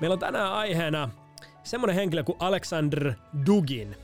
Meillä on tänään aiheena semmonen henkilö kuin Alexander Dugin.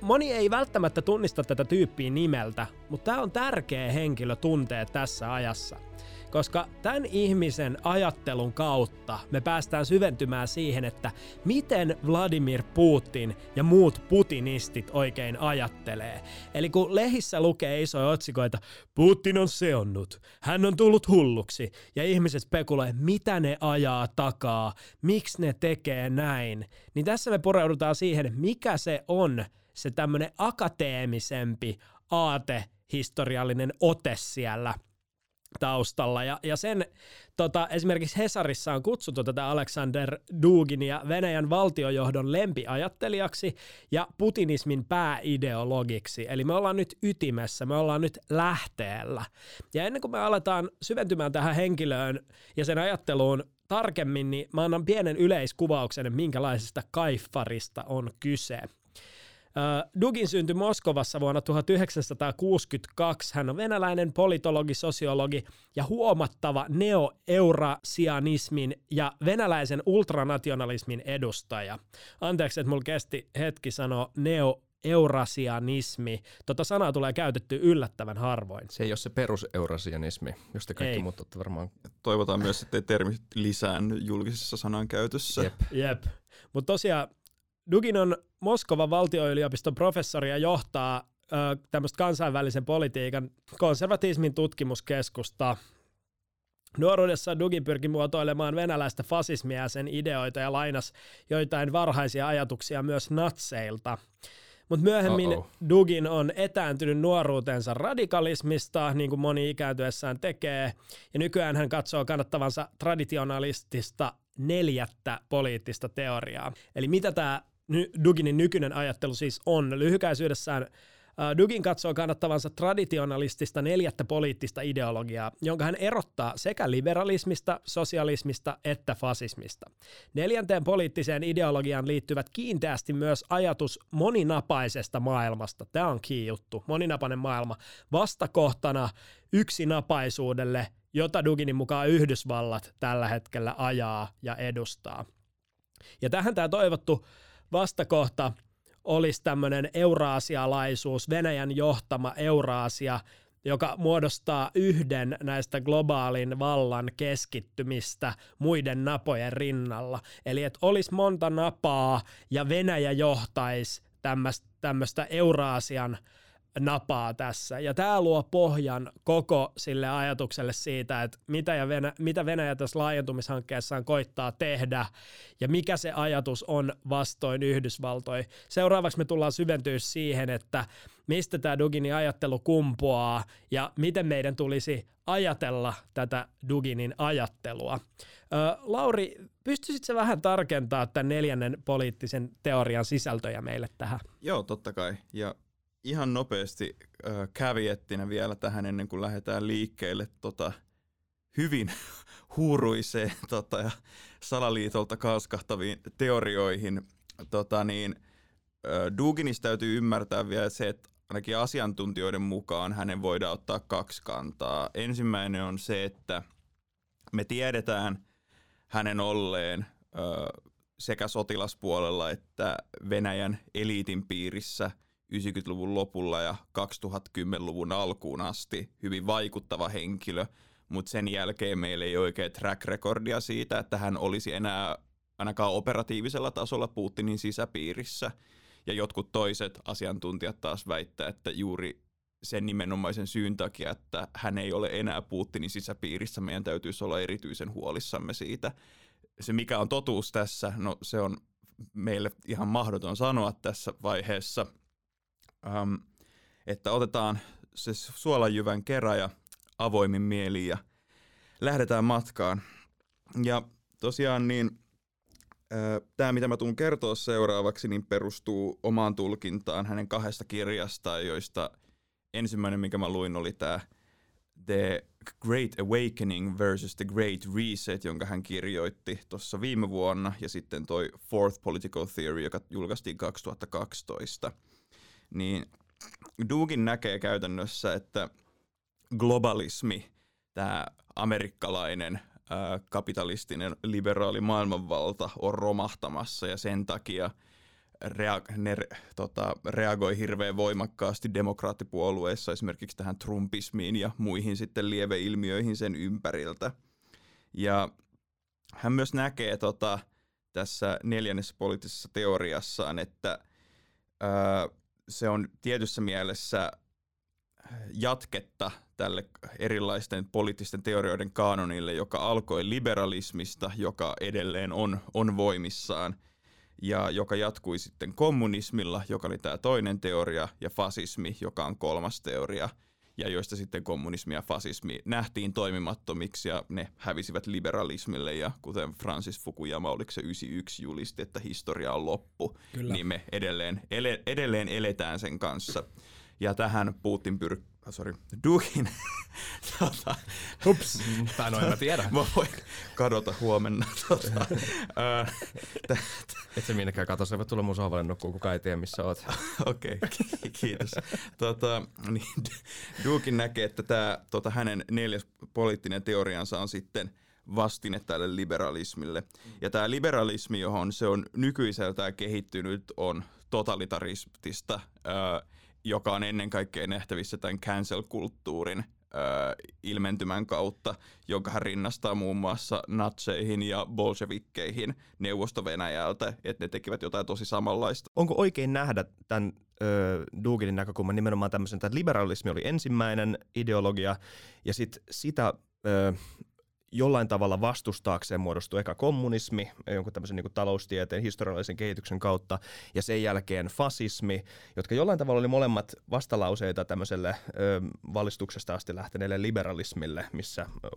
Moni ei välttämättä tunnista tätä tyyppiä nimeltä, mutta tämä on tärkeä henkilö tuntee tässä ajassa – koska tämän ihmisen ajattelun kautta me päästään syventymään siihen, että miten Vladimir Putin ja muut putinistit oikein ajattelee. Eli kun lehissä lukee isoja otsikoita, Putin on seonnut, hän on tullut hulluksi, ja ihmiset spekuloivat, mitä ne ajaa takaa, miksi ne tekee näin, niin tässä me pureudutaan siihen, mikä se on se tämmöinen akateemisempi aate historiallinen ote siellä – taustalla. Ja, ja sen tota, esimerkiksi Hesarissa on kutsuttu tätä Alexander Duginia Venäjän valtiojohdon lempiajattelijaksi ja putinismin pääideologiksi. Eli me ollaan nyt ytimessä, me ollaan nyt lähteellä. Ja ennen kuin me aletaan syventymään tähän henkilöön ja sen ajatteluun tarkemmin, niin mä annan pienen yleiskuvauksen, minkälaisesta kaiffarista on kyse. Dugin syntyi Moskovassa vuonna 1962. Hän on venäläinen politologi, sosiologi ja huomattava neo-eurasianismin ja venäläisen ultranationalismin edustaja. Anteeksi, että mulla kesti hetki sanoa neo eurasianismi. Tota sanaa tulee käytetty yllättävän harvoin. Se ei ole se peruseurasianismi, josta kaikki ei. muut varmaan... Toivotaan myös, että termi lisäänny julkisessa sanankäytössä. Jep. Jep. Mutta tosiaan Dugin on Moskovan valtioyliopiston professori ja johtaa ö, tämmöistä kansainvälisen politiikan konservatismin tutkimuskeskusta. Nuoruudessa Dugin pyrki muotoilemaan venäläistä fasismia ja sen ideoita ja lainas joitain varhaisia ajatuksia myös natseilta. Mutta myöhemmin Uh-oh. Dugin on etääntynyt nuoruutensa radikalismista, niin kuin moni ikääntyessään tekee, ja nykyään hän katsoo kannattavansa traditionalistista neljättä poliittista teoriaa. Eli mitä tämä Duginin nykyinen ajattelu siis on. Lyhykäisyydessään Dugin katsoo kannattavansa traditionalistista neljättä poliittista ideologiaa, jonka hän erottaa sekä liberalismista, sosialismista että fasismista. Neljänteen poliittiseen ideologiaan liittyvät kiinteästi myös ajatus moninapaisesta maailmasta. Tämä on key juttu, moninapainen maailma. Vastakohtana yksinapaisuudelle, jota Duginin mukaan Yhdysvallat tällä hetkellä ajaa ja edustaa. Ja tähän tämä toivottu vastakohta olisi tämmöinen euraasialaisuus, Venäjän johtama Euraasia, joka muodostaa yhden näistä globaalin vallan keskittymistä muiden napojen rinnalla. Eli että olisi monta napaa ja Venäjä johtaisi tämmöistä Euraasian napaa tässä. Ja tämä luo pohjan koko sille ajatukselle siitä, että mitä, ja Venä- mitä Venäjä tässä laajentumishankkeessaan koittaa tehdä ja mikä se ajatus on vastoin Yhdysvaltoja. Seuraavaksi me tullaan syventyä siihen, että mistä tämä Duginin ajattelu kumpuaa ja miten meidän tulisi ajatella tätä Duginin ajattelua. Ö, Lauri, pystyisit vähän tarkentaa tämän neljännen poliittisen teorian sisältöjä meille tähän? Joo, totta kai. Ja ihan nopeasti äh, vielä tähän ennen kuin lähdetään liikkeelle tota, hyvin huuruiseen tota, ja salaliitolta kaaskahtaviin teorioihin. Tota, niin, äh, Duginista täytyy ymmärtää vielä se, että ainakin asiantuntijoiden mukaan hänen voidaan ottaa kaksi kantaa. Ensimmäinen on se, että me tiedetään hänen olleen äh, sekä sotilaspuolella että Venäjän eliitin piirissä – 90-luvun lopulla ja 2010-luvun alkuun asti hyvin vaikuttava henkilö, mutta sen jälkeen meillä ei oikein track recordia siitä, että hän olisi enää ainakaan operatiivisella tasolla Putinin sisäpiirissä. Ja jotkut toiset asiantuntijat taas väittää, että juuri sen nimenomaisen syyn takia, että hän ei ole enää Putinin sisäpiirissä, meidän täytyisi olla erityisen huolissamme siitä. Se mikä on totuus tässä, no se on meille ihan mahdoton sanoa tässä vaiheessa – ähm, että otetaan se suolajyvän ja avoimin mieli ja lähdetään matkaan. Ja tosiaan niin tämä, mitä mä tuun kertoa seuraavaksi, niin perustuu omaan tulkintaan hänen kahdesta kirjastaan, joista ensimmäinen, mikä mä luin, oli tämä The Great Awakening versus The Great Reset, jonka hän kirjoitti tuossa viime vuonna, ja sitten toi Fourth Political Theory, joka julkaistiin 2012 niin Dugin näkee käytännössä, että globalismi, tämä amerikkalainen kapitalistinen liberaali maailmanvalta on romahtamassa ja sen takia rea- ne tota, reagoi hirveän voimakkaasti demokraattipuolueissa esimerkiksi tähän trumpismiin ja muihin sitten lieveilmiöihin sen ympäriltä. Ja hän myös näkee tota, tässä neljännessä poliittisessa teoriassaan, että ää, se on tietyssä mielessä jatketta tälle erilaisten poliittisten teorioiden kanonille, joka alkoi liberalismista, joka edelleen on, on voimissaan, ja joka jatkui sitten kommunismilla, joka oli tämä toinen teoria, ja fasismi, joka on kolmas teoria, ja joista sitten kommunismi ja fasismi nähtiin toimimattomiksi, ja ne hävisivät liberalismille, ja kuten Francis Fukuyama, oliko se 91 julisti, että historia on loppu, Kyllä. niin me edelleen, ele, edelleen eletään sen kanssa. Ja tähän Putin pyr... Ah, sorry, Dugin. tota, Ups, tai no en mä tiedä. Mä voin kadota huomenna. Tota, Et se minnekään kato, se voi tulla mun sohvalle nukkuu, kukaan ei tiedä missä oot. Okei, okay, kiitos. Tota, niin, Dugin näkee, että tämä tota, hänen neljäs poliittinen teoriansa on sitten vastine tälle liberalismille. Ja tämä liberalismi, johon se on nykyiseltään kehittynyt, on totalitaristista. Öö, joka on ennen kaikkea nähtävissä tämän cancel-kulttuurin ilmentymän kautta, jonka hän rinnastaa muun muassa natseihin ja bolshevikkeihin Neuvosto-Venäjältä, että ne tekivät jotain tosi samanlaista. Onko oikein nähdä tämän Duginin näkökulman nimenomaan tämmöisen, että liberalismi oli ensimmäinen ideologia, ja sitten sitä ö, jollain tavalla vastustaakseen muodostui eka kommunismi jonkun tämmöisen niin taloustieteen historiallisen kehityksen kautta ja sen jälkeen fasismi, jotka jollain tavalla oli molemmat vastalauseita tämmöiselle ö, valistuksesta asti lähteneelle liberalismille, missä ö,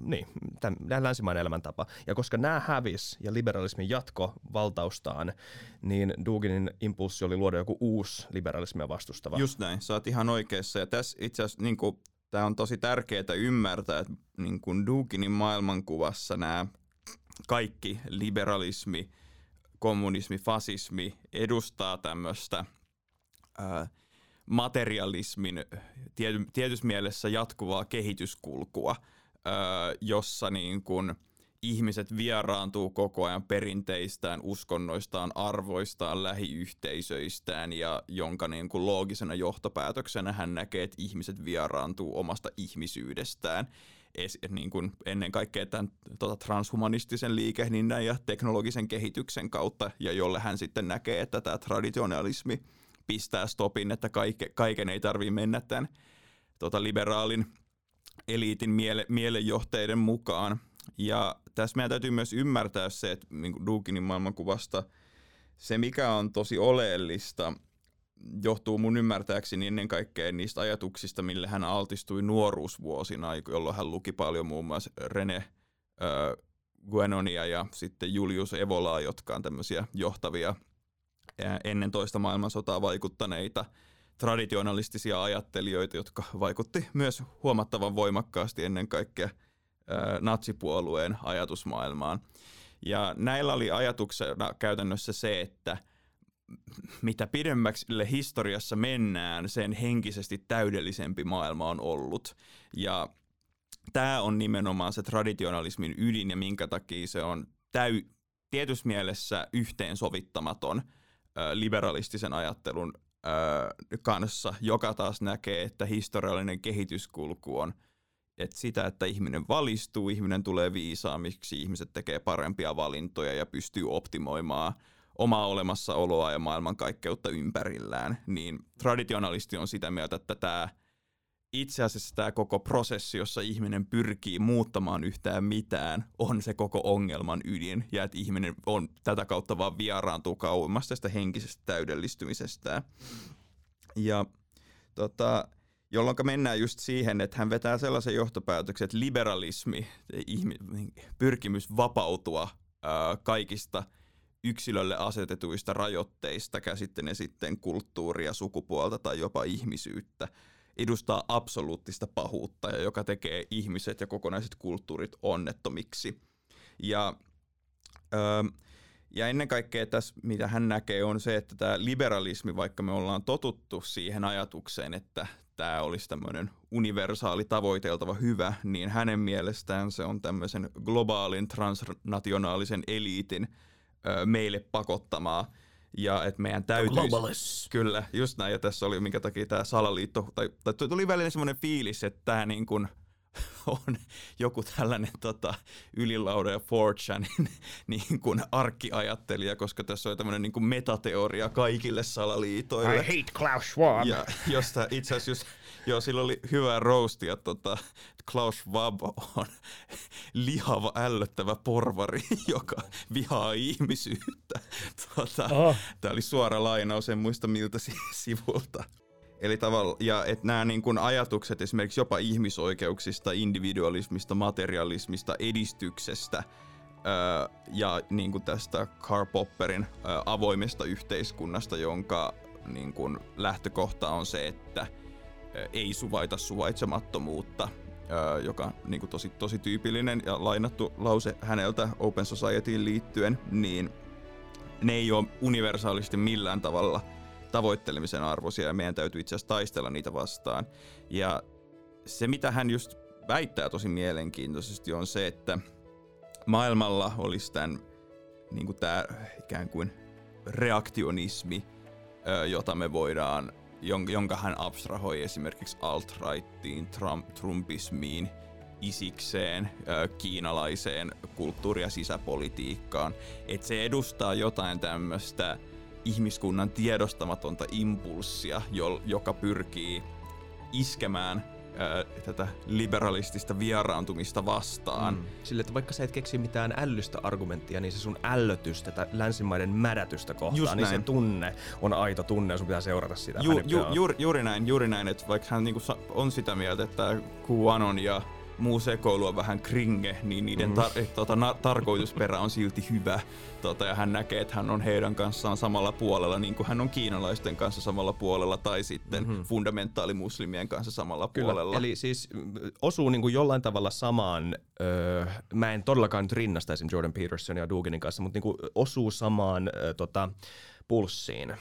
niin, tämä länsimainen elämäntapa. Ja koska nämä hävis ja liberalismin jatko valtaustaan, niin Duginin impulssi oli luoda joku uusi liberalismia vastustava. Just näin, sä oot ihan oikeassa. Ja tässä itse asiassa niin kuin tämä on tosi tärkeää ymmärtää, että niin kuin Duginin maailmankuvassa nämä kaikki liberalismi, kommunismi, fasismi edustaa tämmöistä materialismin tiety, tietyssä mielessä jatkuvaa kehityskulkua, ää, jossa niin kuin – ihmiset vieraantuu koko ajan perinteistään, uskonnoistaan, arvoistaan, lähiyhteisöistään ja jonka niin kuin loogisena johtopäätöksenä hän näkee, että ihmiset vieraantuu omasta ihmisyydestään. Es, niin kuin ennen kaikkea tämän tota, transhumanistisen liikehdinnän ja teknologisen kehityksen kautta, ja jolle hän sitten näkee, että tämä traditionalismi pistää stopin, että kaike, kaiken ei tarvitse mennä tämän tota, liberaalin eliitin miele, mielenjohteiden mukaan. Ja tässä meidän täytyy myös ymmärtää se, että niin Duginin maailmankuvasta se, mikä on tosi oleellista, johtuu mun ymmärtääkseni ennen kaikkea niistä ajatuksista, mille hän altistui nuoruusvuosina, jolloin hän luki paljon muun muassa René äh, Guenonia ja sitten Julius Evolaa, jotka on tämmöisiä johtavia äh, ennen toista maailmansotaa vaikuttaneita traditionalistisia ajattelijoita, jotka vaikutti myös huomattavan voimakkaasti ennen kaikkea – natsipuolueen ajatusmaailmaan. Ja näillä oli ajatuksena käytännössä se, että mitä pidemmäksi historiassa mennään, sen henkisesti täydellisempi maailma on ollut. Ja tämä on nimenomaan se traditionalismin ydin ja minkä takia se on täy- tietyssä mielessä yhteensovittamaton liberalistisen ajattelun kanssa, joka taas näkee, että historiallinen kehityskulku on – että sitä, että ihminen valistuu, ihminen tulee viisaamiksi, ihmiset tekee parempia valintoja ja pystyy optimoimaan omaa olemassaoloa ja maailmankaikkeutta ympärillään, niin traditionalisti on sitä mieltä, että tämä itse asiassa tämä koko prosessi, jossa ihminen pyrkii muuttamaan yhtään mitään, on se koko ongelman ydin, ja että ihminen on tätä kautta vaan vieraantuu kauemmasta tästä henkisestä täydellistymisestä. Ja tota, jolloin mennään just siihen, että hän vetää sellaisen johtopäätöksen, että liberalismi, pyrkimys vapautua kaikista yksilölle asetetuista rajoitteista, käsittene sitten kulttuuria, sukupuolta tai jopa ihmisyyttä, edustaa absoluuttista pahuutta ja joka tekee ihmiset ja kokonaiset kulttuurit onnettomiksi. Ja, ja ennen kaikkea tässä, mitä hän näkee, on se, että tämä liberalismi, vaikka me ollaan totuttu siihen ajatukseen, että tämä olisi tämmöinen universaali tavoiteltava hyvä, niin hänen mielestään se on tämmöisen globaalin transnationaalisen eliitin ö, meille pakottamaa ja että meidän täytyisi... Kyllä, just näin. Ja tässä oli minkä takia tämä salaliitto, tai, tai tuli välillä semmoinen fiilis, että tämä niin kuin on joku tällainen tota, ylilauda ja 4 niin kuin arkkiajattelija, koska tässä on tämmöinen niin kuin metateoria kaikille salaliitoille. I hate Klaus Schwab. Ja josta itse asiassa, joo, sillä oli hyvää roastia, tota, Klaus Schwab on lihava, ällöttävä porvari, joka vihaa ihmisyyttä. Tota, oh. Tämä oli suora lainaus, en muista miltä sivulta. Eli tavalla, ja että nämä niin kuin ajatukset esimerkiksi jopa ihmisoikeuksista, individualismista, materialismista, edistyksestä öö, ja niin kuin tästä Karl Popperin öö, avoimesta yhteiskunnasta, jonka niin kuin lähtökohta on se, että öö, ei suvaita suvaitsemattomuutta, öö, joka niin kuin tosi, tosi tyypillinen ja lainattu lause häneltä Open Societyin liittyen, niin ne ei ole universaalisti millään tavalla – tavoittelemisen arvoisia ja meidän täytyy itse asiassa taistella niitä vastaan. Ja se, mitä hän just väittää tosi mielenkiintoisesti, on se, että maailmalla olisi tämän, niin kuin tämä ikään kuin reaktionismi, jota me voidaan, jonka hän abstrahoi esimerkiksi alt-rightiin, Trump, Trumpismiin, isikseen, kiinalaiseen kulttuuri- ja sisäpolitiikkaan. Että se edustaa jotain tämmöistä ihmiskunnan tiedostamatonta impulssia, joka pyrkii iskemään ää, tätä liberalistista vieraantumista vastaan. Mm. Sille, että vaikka sä et keksi mitään ällystä argumenttia, niin se sun ällötys tätä länsimaiden mädätystä kohtaan, Just niin näin. se tunne on aito tunne ja sun pitää seurata sitä. Ju, ju, juuri, juuri näin, juuri näin, että vaikka hän niinku on sitä mieltä, että QAnon ja muu sekoilu on vähän kringe, niin niiden tar- mm. tota, na- tarkoitusperä on silti hyvä. Tota, ja hän näkee, että hän on heidän kanssaan samalla puolella, niin kuin hän on kiinalaisten kanssa samalla puolella, tai sitten mm-hmm. fundamentaalimuslimien kanssa samalla Kyllä. puolella. Eli siis osuu niin kuin jollain tavalla samaan, öö, mä en todellakaan nyt rinnasta esimerkiksi Jordan Peterson ja Duganin kanssa, mutta niin kuin osuu samaan öö, tota, pulssiin,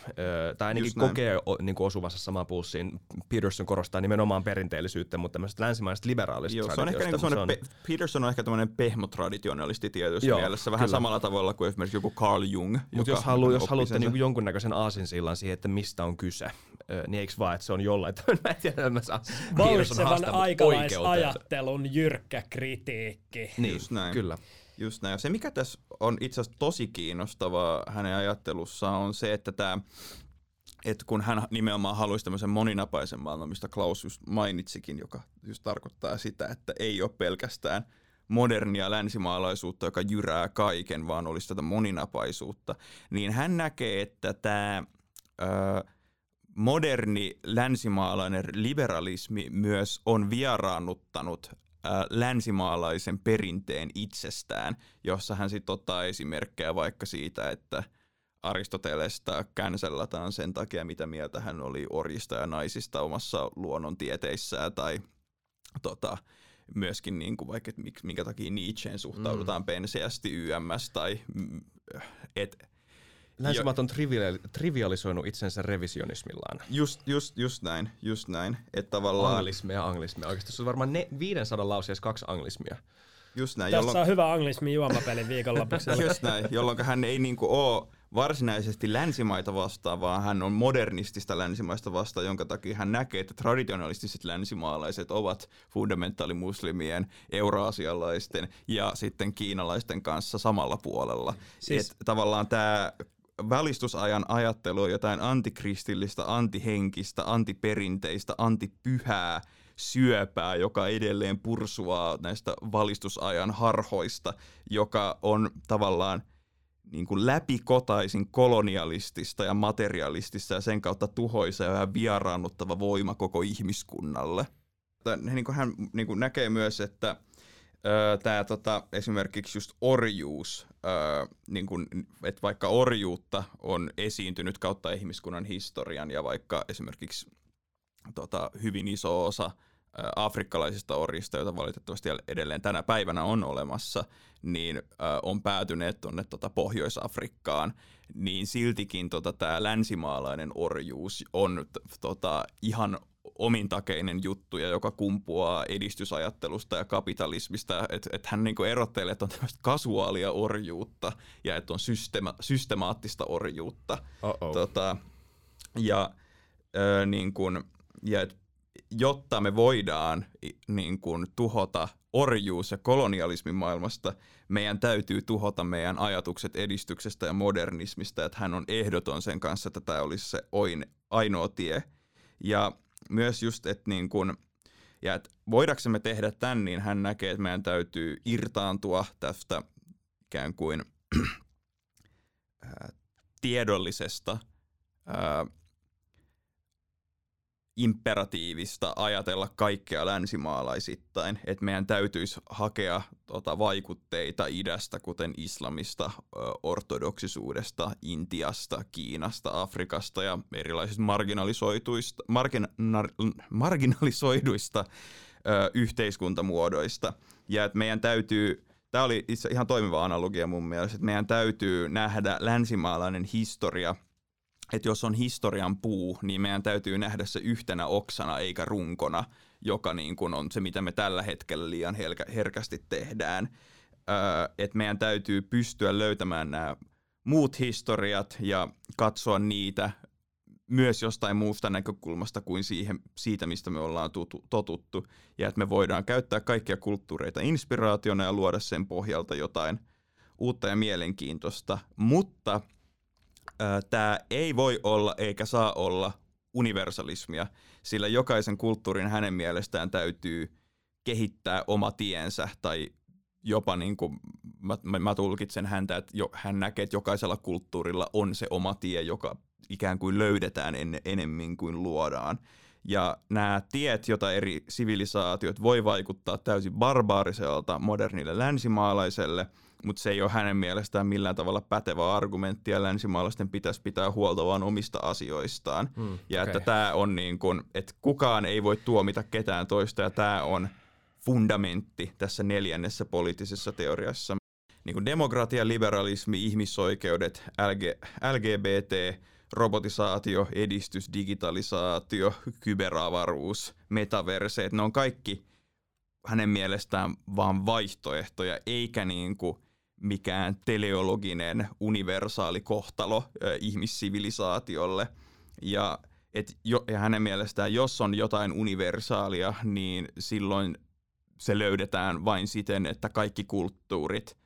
tai ainakin kokee niin kuin osuvansa samaan pulssiin. Peterson korostaa nimenomaan perinteellisyyttä, mutta tämmöiset länsimaiset liberaalista Joo, se on ehkä niin se on... Pe- Peterson on ehkä tämmöinen pehmotraditionalisti tietysti Joo, mielessä, vähän kyllä. samalla tavalla kuin esimerkiksi joku Carl Jung. Mutta jos, halu, jos haluatte niin kuin jonkunnäköisen aasinsillan siihen, että mistä on kyse, niin eikö vaan, että se on jollain tavalla, mä en tiedä, mä saan Vallitsevan aikalaisajattelun jyrkkä kritiikki. Niin, Just näin. kyllä. Just näin. Se, mikä tässä on itse asiassa tosi kiinnostavaa hänen ajattelussaan, on se, että tämä että kun hän nimenomaan haluaisi tämmöisen moninapaisen maailman, mistä Klaus just mainitsikin, joka just tarkoittaa sitä, että ei ole pelkästään modernia länsimaalaisuutta, joka jyrää kaiken, vaan olisi tätä moninapaisuutta, niin hän näkee, että tämä ö, moderni länsimaalainen liberalismi myös on vieraannuttanut länsimaalaisen perinteen itsestään, jossa hän sitten ottaa esimerkkejä vaikka siitä, että Aristotelesta känsellataan sen takia, mitä mieltä hän oli orjista ja naisista omassa luonnontieteissään tai tota, myöskin niin kuin vaikka, että minkä takia Nietzscheen suhtaudutaan mm. penseästi YMS tai et, Länsimaat on triviali- trivialisoinut itsensä revisionismillaan. Just, just, just näin, just näin. Että tavallaan... Anglismia, anglismia. Oikeasti se on varmaan ne, 500 lauseessa kaksi anglismia. Just näin. Tässä jolloin... on hyvä anglismi juomapeli viikonlopuksi. just näin, jolloin hän ei niinku ole varsinaisesti länsimaita vastaan, vaan hän on modernistista länsimaista vastaan, jonka takia hän näkee, että traditionalistiset länsimaalaiset ovat fundamentaalimuslimien, euroasialaisten ja sitten kiinalaisten kanssa samalla puolella. Siis... Et tavallaan tämä välistysajan ajattelu on jotain antikristillistä, antihenkistä, antiperinteistä, antipyhää syöpää, joka edelleen pursuaa näistä valistusajan harhoista, joka on tavallaan niin kuin läpikotaisin kolonialistista ja materialistista ja sen kautta tuhoisa ja vieraannuttava voima koko ihmiskunnalle. Niin hän niin näkee myös, että tämä tota, esimerkiksi just orjuus, öö, niin kun, että vaikka orjuutta on esiintynyt kautta ihmiskunnan historian ja vaikka esimerkiksi tota, hyvin iso osa afrikkalaisista orjista, joita valitettavasti edelleen tänä päivänä on olemassa, niin on päätyneet tuonne tota Pohjois-Afrikkaan, niin siltikin tota, tämä länsimaalainen orjuus on tota, ihan omintakeinen juttu ja joka kumpuaa edistysajattelusta ja kapitalismista. Että et hän niinku erottelee, että on tämmöistä kasuaalia orjuutta ja että on systema- systemaattista orjuutta. Tota, ja ö, niin kun, ja et, jotta me voidaan niin kun, tuhota orjuus- ja kolonialismin maailmasta, meidän täytyy tuhota meidän ajatukset edistyksestä ja modernismista, että hän on ehdoton sen kanssa, että tämä olisi se oin, ainoa tie. Ja myös just, että niin kun, ja että voidaksemme tehdä tämän, niin hän näkee, että meidän täytyy irtaantua tästä ikään kuin tiedollisesta ää, imperatiivista ajatella kaikkea länsimaalaisittain, että meidän täytyisi hakea tota, vaikutteita idästä, kuten islamista, ortodoksisuudesta, Intiasta, Kiinasta, Afrikasta ja erilaisista marginalisoituista, margin, nar, marginalisoiduista ö, yhteiskuntamuodoista. Ja että meidän täytyy Tämä oli itse ihan toimiva analogia mun mielestä, että meidän täytyy nähdä länsimaalainen historia – että jos on historian puu, niin meidän täytyy nähdä se yhtenä oksana eikä runkona, joka niin kuin on se, mitä me tällä hetkellä liian herkästi tehdään. Öö, että meidän täytyy pystyä löytämään nämä muut historiat ja katsoa niitä myös jostain muusta näkökulmasta kuin siihen, siitä, mistä me ollaan tutu, totuttu. Ja että me voidaan käyttää kaikkia kulttuureita inspiraationa ja luoda sen pohjalta jotain uutta ja mielenkiintoista. Mutta – tämä ei voi olla eikä saa olla universalismia, sillä jokaisen kulttuurin hänen mielestään täytyy kehittää oma tiensä tai jopa niin kuin mä, mä, mä tulkitsen häntä, että jo, hän näkee, että jokaisella kulttuurilla on se oma tie, joka ikään kuin löydetään en, enemmän kuin luodaan. Ja nämä tiet, joita eri sivilisaatiot voi vaikuttaa täysin barbaariselta modernille länsimaalaiselle – mutta se ei ole hänen mielestään millään tavalla pätevä argumentti, ja länsimaalaisten pitäisi pitää huolta vaan omista asioistaan. Mm, ja okay. että tämä on niin kuin, että kukaan ei voi tuomita ketään toista, ja tämä on fundamentti tässä neljännessä poliittisessa teoriassa. Niin kuin demokratia, liberalismi, ihmisoikeudet, LG, LGBT, robotisaatio, edistys, digitalisaatio, kyberavaruus, metaverseet, ne on kaikki hänen mielestään vaan vaihtoehtoja, eikä niin kuin mikään teleologinen universaali kohtalo ihmissivilisaatiolle. Ja, et jo, ja hänen mielestään, jos on jotain universaalia, niin silloin se löydetään vain siten, että kaikki kulttuurit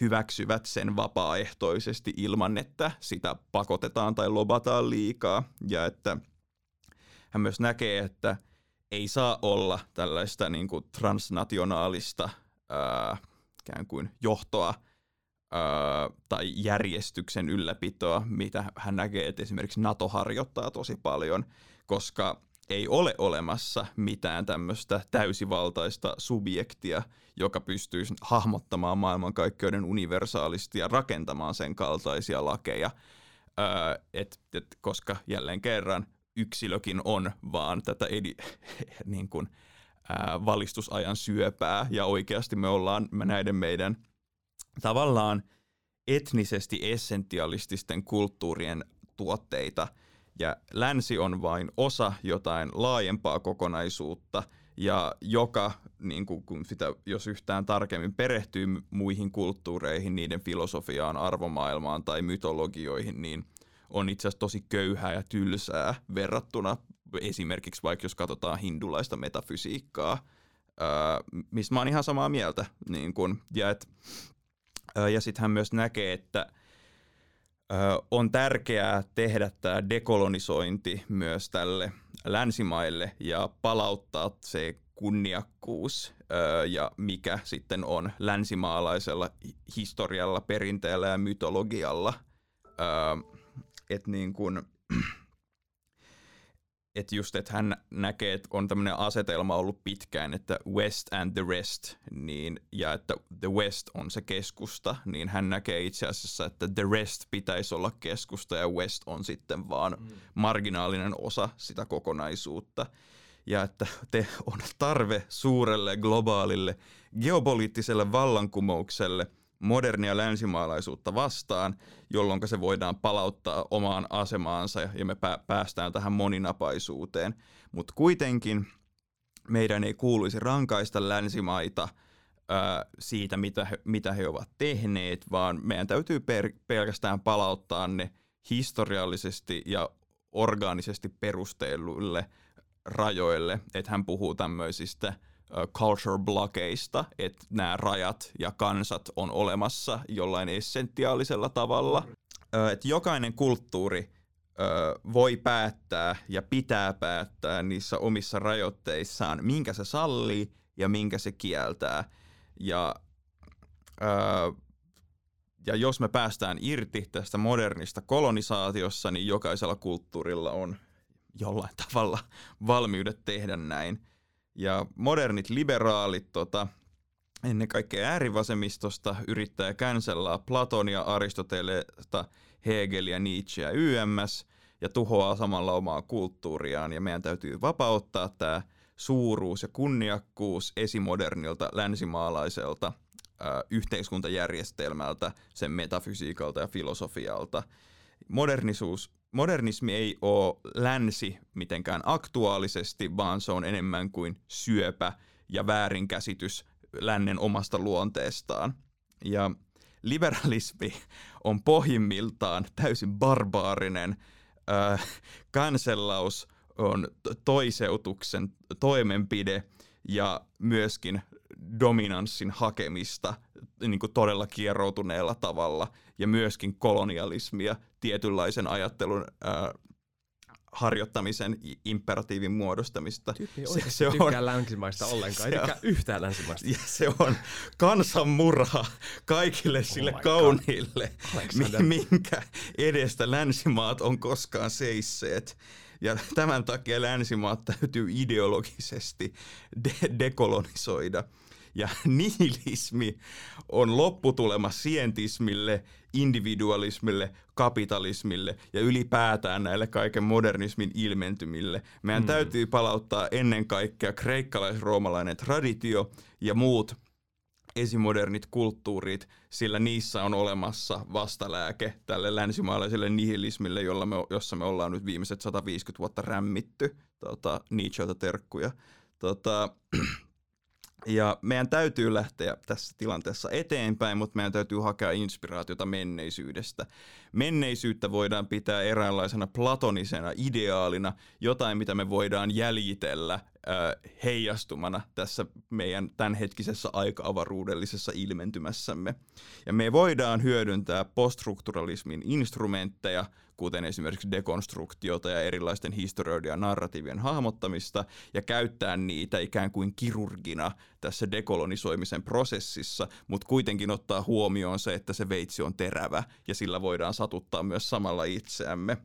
hyväksyvät sen vapaaehtoisesti ilman, että sitä pakotetaan tai lobataan liikaa. Ja että hän myös näkee, että ei saa olla tällaista niin kuin transnationaalista ää, ikään kuin johtoa öö, tai järjestyksen ylläpitoa, mitä hän näkee, että esimerkiksi NATO harjoittaa tosi paljon, koska ei ole olemassa mitään tämmöistä täysivaltaista subjektia, joka pystyisi hahmottamaan maailmankaikkeuden universaalisti ja rakentamaan sen kaltaisia lakeja, öö, et, et, koska jälleen kerran yksilökin on vaan tätä edi, niin kuin, ää, valistusajan syöpää ja oikeasti me ollaan me näiden meidän tavallaan etnisesti essentialististen kulttuurien tuotteita. Ja länsi on vain osa jotain laajempaa kokonaisuutta ja joka, niin kuin, kun sitä, jos yhtään tarkemmin perehtyy muihin kulttuureihin, niiden filosofiaan, arvomaailmaan tai mytologioihin, niin on itse asiassa tosi köyhää ja tylsää verrattuna esimerkiksi vaikka jos katsotaan hindulaista metafysiikkaa, mistä mä oon ihan samaa mieltä. Niin kun, ja et, ja sitten hän myös näkee, että on tärkeää tehdä tämä dekolonisointi myös tälle länsimaille ja palauttaa se kunniakkuus ja mikä sitten on länsimaalaisella historialla, perinteellä ja mytologialla. Että niin kun, että just, että hän näkee, että on tämmöinen asetelma ollut pitkään, että West and the rest, niin, ja että the West on se keskusta, niin hän näkee itse asiassa, että the rest pitäisi olla keskusta ja West on sitten vaan mm. marginaalinen osa sitä kokonaisuutta. Ja että te on tarve suurelle globaalille geopoliittiselle vallankumoukselle, modernia länsimaalaisuutta vastaan, jolloin se voidaan palauttaa omaan asemaansa ja me päästään tähän moninapaisuuteen. Mutta kuitenkin meidän ei kuuluisi rankaista länsimaita siitä, mitä he, mitä he ovat tehneet, vaan meidän täytyy per, pelkästään palauttaa ne historiallisesti ja orgaanisesti perustelluille rajoille, että hän puhuu tämmöisistä culture blockeista, että nämä rajat ja kansat on olemassa jollain essentiaalisella tavalla. Että jokainen kulttuuri voi päättää ja pitää päättää niissä omissa rajoitteissaan, minkä se sallii ja minkä se kieltää. Ja, ja jos me päästään irti tästä modernista kolonisaatiossa, niin jokaisella kulttuurilla on jollain tavalla valmiudet tehdä näin. Ja modernit liberaalit tota, ennen kaikkea äärivasemmistosta yrittää känsellaa Platonia, Aristotelesta, Hegelia, Nietzscheä YMS ja tuhoaa samalla omaa kulttuuriaan. Ja meidän täytyy vapauttaa tämä suuruus ja kunniakkuus esimodernilta länsimaalaiselta yhteiskuntajärjestelmältä, sen metafysiikalta ja filosofialta. Modernisuus modernismi ei ole länsi mitenkään aktuaalisesti, vaan se on enemmän kuin syöpä ja väärinkäsitys lännen omasta luonteestaan. Ja liberalismi on pohjimmiltaan täysin barbaarinen äh, kansellaus on toiseutuksen toimenpide ja myöskin dominanssin hakemista niin kuin todella kieroutuneella tavalla ja myöskin kolonialismia tietynlaisen ajattelun ää, harjoittamisen imperatiivin muodostamista. Tyyppi se, se on länsimaista ollenkaan, ei tykkää yhtään länsimaista. Ja se on kansanmurha kaikille oh sille kauniille, minkä edestä länsimaat on koskaan seisseet. Ja tämän takia länsimaat täytyy ideologisesti de- dekolonisoida. Ja nihilismi on lopputulema sientismille, individualismille, kapitalismille ja ylipäätään näille kaiken modernismin ilmentymille. Meidän mm. täytyy palauttaa ennen kaikkea kreikkalais-roomalainen traditio ja muut esimodernit kulttuurit, sillä niissä on olemassa vastalääke tälle länsimaalaiselle nihilismille, jolla me, jossa me ollaan nyt viimeiset 150 vuotta rämmitty tota, Nietzscheeltä terkkuja. Tota, ja meidän täytyy lähteä tässä tilanteessa eteenpäin, mutta meidän täytyy hakea inspiraatiota menneisyydestä. Menneisyyttä voidaan pitää eräänlaisena platonisena ideaalina, jotain mitä me voidaan jäljitellä äh, heijastumana tässä meidän tämänhetkisessä aika-avaruudellisessa ilmentymässämme. Ja me voidaan hyödyntää poststrukturalismin instrumentteja, kuten esimerkiksi dekonstruktiota ja erilaisten historioiden ja narratiivien hahmottamista, ja käyttää niitä ikään kuin kirurgina tässä dekolonisoimisen prosessissa, mutta kuitenkin ottaa huomioon se, että se veitsi on terävä, ja sillä voidaan satuttaa myös samalla itseämme.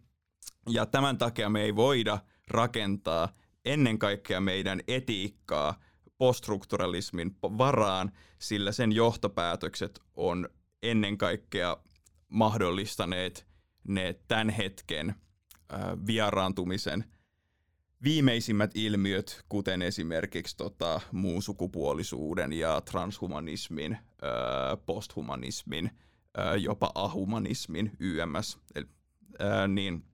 Ja tämän takia me ei voida rakentaa ennen kaikkea meidän etiikkaa poststrukturalismin varaan, sillä sen johtopäätökset on ennen kaikkea mahdollistaneet ne tämän hetken vieraantumisen viimeisimmät ilmiöt, kuten esimerkiksi tota, muun sukupuolisuuden ja transhumanismin, posthumanismin, jopa ahumanismin YMS, eli, niin,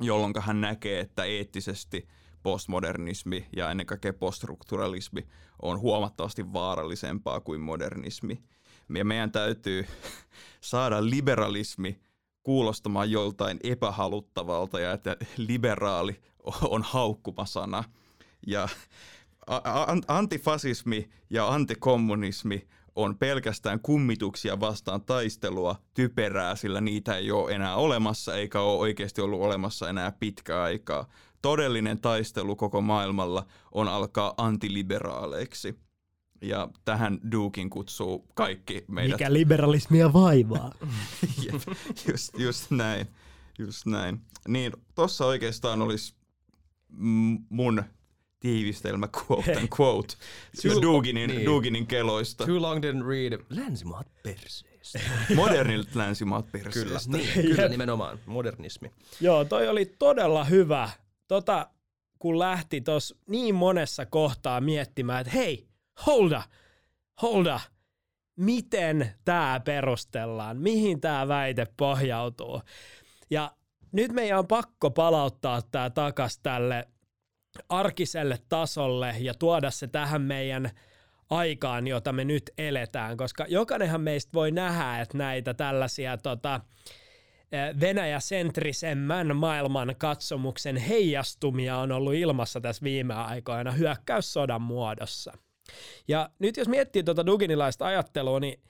jolloin hän näkee, että eettisesti postmodernismi ja ennen kaikkea poststrukturalismi on huomattavasti vaarallisempaa kuin modernismi. Ja meidän täytyy saada liberalismi kuulostamaan joltain epähaluttavalta ja että liberaali on haukkumasana. Ja antifasismi ja antikommunismi on pelkästään kummituksia vastaan taistelua typerää, sillä niitä ei ole enää olemassa eikä ole oikeasti ollut olemassa enää pitkä aikaa. Todellinen taistelu koko maailmalla on alkaa antiliberaaleiksi. Ja tähän Dukin kutsuu kaikki meidät. Mikä liberalismia vaivaa. just, just näin. Just näin. Niin, tossa oikeastaan olisi mun tiivistelmä quote and quote Too, Duginin, niin. Duginin keloista. Too long didn't read länsimaat perseestä. Modernit länsimaat perseestä. Kyllä, niin, kyllä nimenomaan, modernismi. Joo, toi oli todella hyvä. Tota, kun lähti tuossa niin monessa kohtaa miettimään, että hei, holda, holda. miten tämä perustellaan, mihin tämä väite pohjautuu. Ja nyt meidän on pakko palauttaa tämä takas tälle arkiselle tasolle ja tuoda se tähän meidän aikaan, jota me nyt eletään, koska jokainenhan meistä voi nähdä, että näitä tällaisia tota, Venäjä-sentrisemmän maailman katsomuksen heijastumia on ollut ilmassa tässä viime aikoina hyökkäyssodan muodossa. Ja nyt jos miettii tuota duginilaista ajattelua, niin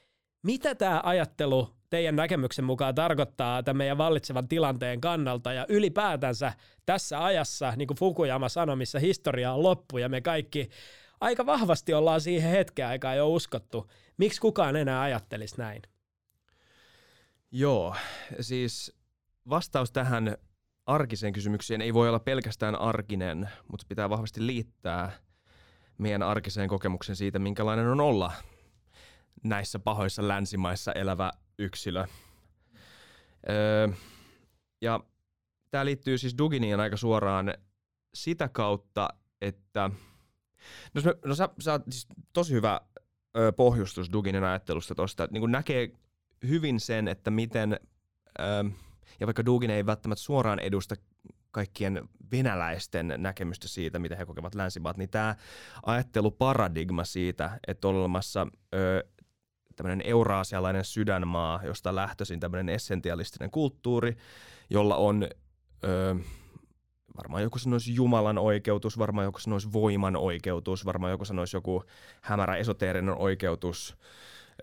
mitä tämä ajattelu teidän näkemyksen mukaan tarkoittaa tämän meidän vallitsevan tilanteen kannalta ja ylipäätänsä tässä ajassa, niin kuin Fukuyama sanoi, missä historia on loppu ja me kaikki aika vahvasti ollaan siihen hetkeen aikaa jo uskottu. Miksi kukaan enää ajattelisi näin? Joo, siis vastaus tähän arkiseen kysymykseen ei voi olla pelkästään arkinen, mutta pitää vahvasti liittää meidän arkiseen kokemuksen siitä, minkälainen on olla näissä pahoissa länsimaissa elävä yksilö. Öö, ja tämä liittyy siis Duginiin aika suoraan sitä kautta, että no, no sä, sä siis tosi hyvä pohjustus Duginin ajattelusta tuosta, niin näkee hyvin sen, että miten, ö, ja vaikka Dugin ei välttämättä suoraan edusta kaikkien venäläisten näkemystä siitä, mitä he kokevat länsimaat, niin tämä ajatteluparadigma siitä, että on olemassa ö, tämmöinen euraasialainen sydänmaa, josta lähtöisin tämmöinen essentialistinen kulttuuri, jolla on ö, varmaan joku sanoisi Jumalan oikeutus, varmaan joku sanoisi voiman oikeutus, varmaan joku sanoisi joku hämärä esoteerinen oikeutus.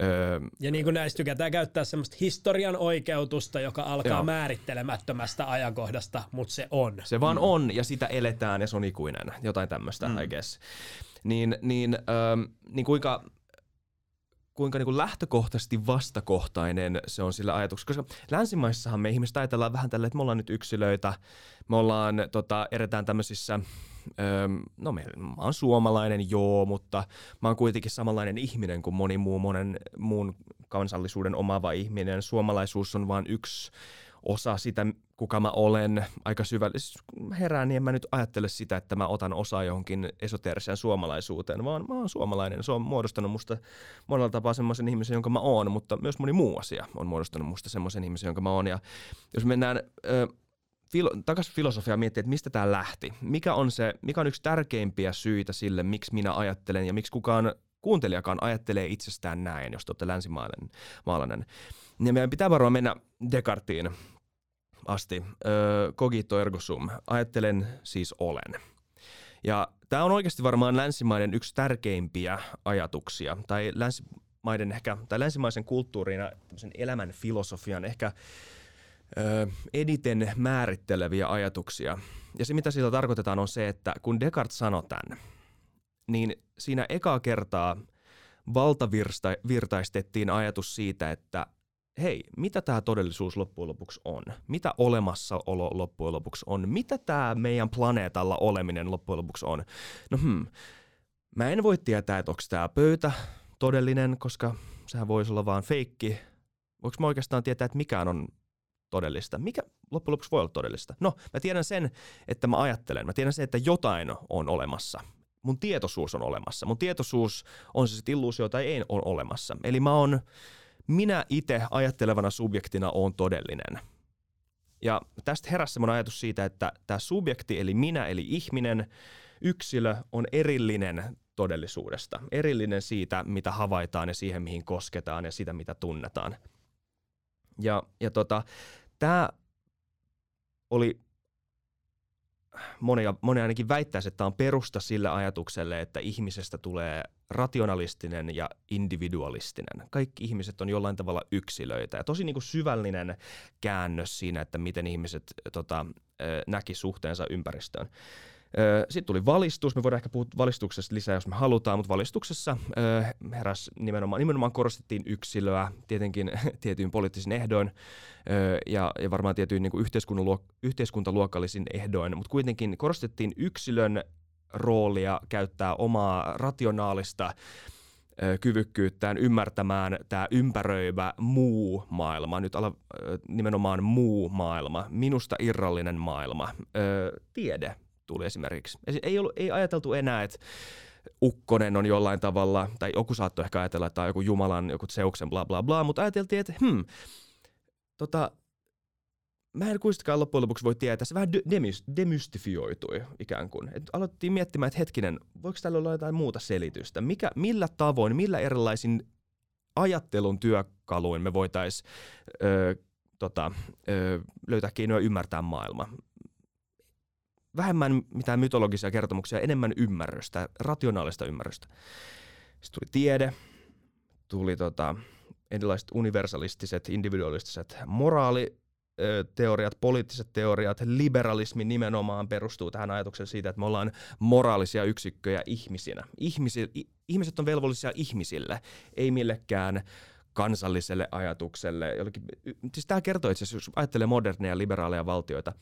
Öö, ja niin kuin näistä tykätään käyttää semmoista historian oikeutusta, joka alkaa joo. määrittelemättömästä ajankohdasta, mutta se on. Se vaan mm. on ja sitä eletään ja se on ikuinen, jotain tämmöistä, mm. I guess. Niin, niin, öö, niin kuinka kuinka niin kuin lähtökohtaisesti vastakohtainen se on sillä ajatuksella. Koska länsimaissahan me ihmiset ajatellaan vähän tällä, että me ollaan nyt yksilöitä, me ollaan, tota, eretään tämmöisissä, öö, no me, mä oon suomalainen, joo, mutta mä oon kuitenkin samanlainen ihminen kuin moni muu, monen muun kansallisuuden omaava ihminen. Suomalaisuus on vain yksi osa sitä, kuka mä olen aika syvällisesti. Herään, niin en mä nyt ajattele sitä, että mä otan osaa johonkin esoteeriseen suomalaisuuteen, vaan mä oon suomalainen. Se on muodostanut musta monella tapaa semmoisen ihmisen, jonka mä oon, mutta myös moni muu asia on muodostanut musta semmoisen ihmisen, jonka mä oon. Ja jos mennään ö, filo- takaisin filosofiaan miettiä, että mistä tämä lähti. Mikä on, se, mikä on yksi tärkeimpiä syitä sille, miksi minä ajattelen ja miksi kukaan kuuntelijakaan ajattelee itsestään näin, jos te olette länsimaalainen. Ja meidän pitää varmaan mennä Descartiin asti. cogito ergo sum. Ajattelen siis olen. Ja tämä on oikeasti varmaan länsimaiden yksi tärkeimpiä ajatuksia, tai länsimaiden ehkä, tai länsimaisen kulttuurin ja elämän filosofian ehkä ö, eniten määritteleviä ajatuksia. Ja se, mitä sillä tarkoitetaan, on se, että kun Descartes sanoi tämän, niin siinä ekaa kertaa valtavirtaistettiin ajatus siitä, että hei, mitä tämä todellisuus loppujen lopuksi on? Mitä olemassaolo loppujen lopuksi on? Mitä tämä meidän planeetalla oleminen loppujen lopuksi on? No hmm, mä en voi tietää, että onko tämä pöytä todellinen, koska sehän voisi olla vaan feikki. Voinko mä oikeastaan tietää, että mikään on todellista? Mikä loppujen lopuksi voi olla todellista? No, mä tiedän sen, että mä ajattelen. Mä tiedän sen, että jotain on olemassa. Mun tietoisuus on olemassa. Mun tietoisuus on se sitten illuusio tai ei ole olemassa. Eli mä oon minä itse ajattelevana subjektina on todellinen. Ja tästä heräsi semmoinen ajatus siitä, että tämä subjekti, eli minä, eli ihminen, yksilö, on erillinen todellisuudesta. Erillinen siitä, mitä havaitaan ja siihen, mihin kosketaan ja sitä, mitä tunnetaan. Ja, ja tota, tämä oli moni, moni ainakin väittäisi, että tämä on perusta sille ajatukselle, että ihmisestä tulee rationalistinen ja individualistinen. Kaikki ihmiset on jollain tavalla yksilöitä ja tosi niin kuin syvällinen käännös siinä, että miten ihmiset tota, näki suhteensa ympäristöön. Sitten tuli valistus. Me voidaan ehkä puhua valistuksesta lisää, jos me halutaan, mutta valistuksessa heräs nimenomaan, nimenomaan korostettiin yksilöä tietenkin tietyin poliittisin ehdoin ja, ja varmaan tietyin niin yhteiskuntaluokallisin ehdoin, mutta kuitenkin korostettiin yksilön roolia käyttää omaa rationaalista kyvykkyyttään ymmärtämään tämä ympäröivä muu maailma, nyt ala, nimenomaan muu maailma, minusta irrallinen maailma, tiede tuli esimerkiksi. Ei, ollut, ei ajateltu enää, että ukkonen on jollain tavalla, tai joku saattoi ehkä ajatella, että tämä on joku Jumalan, joku Zeuksen bla bla bla, mutta ajateltiin, että hmm, tota, mä en kuitenkaan loppujen lopuksi voi tietää, se vähän demystifioitui ikään kuin. Et aloittiin miettimään, että hetkinen, voiko täällä olla jotain muuta selitystä? Mikä, millä tavoin, millä erilaisin ajattelun työkaluin me voitaisiin tota, löytää keinoja ymmärtää maailma. Vähemmän mitään mytologisia kertomuksia, enemmän ymmärrystä, rationaalista ymmärrystä. Sitten tuli tiede, tuli tota, erilaiset universalistiset, individualistiset moraali, teoriat, poliittiset teoriat, liberalismi nimenomaan perustuu tähän ajatukseen siitä, että me ollaan moraalisia yksikköjä ihmisinä. Ihmisi, ihmiset on velvollisia ihmisille, ei millekään kansalliselle ajatukselle. Jollekin, siis tämä kertoo itse asiassa, jos ajattelee moderneja liberaaleja valtioita,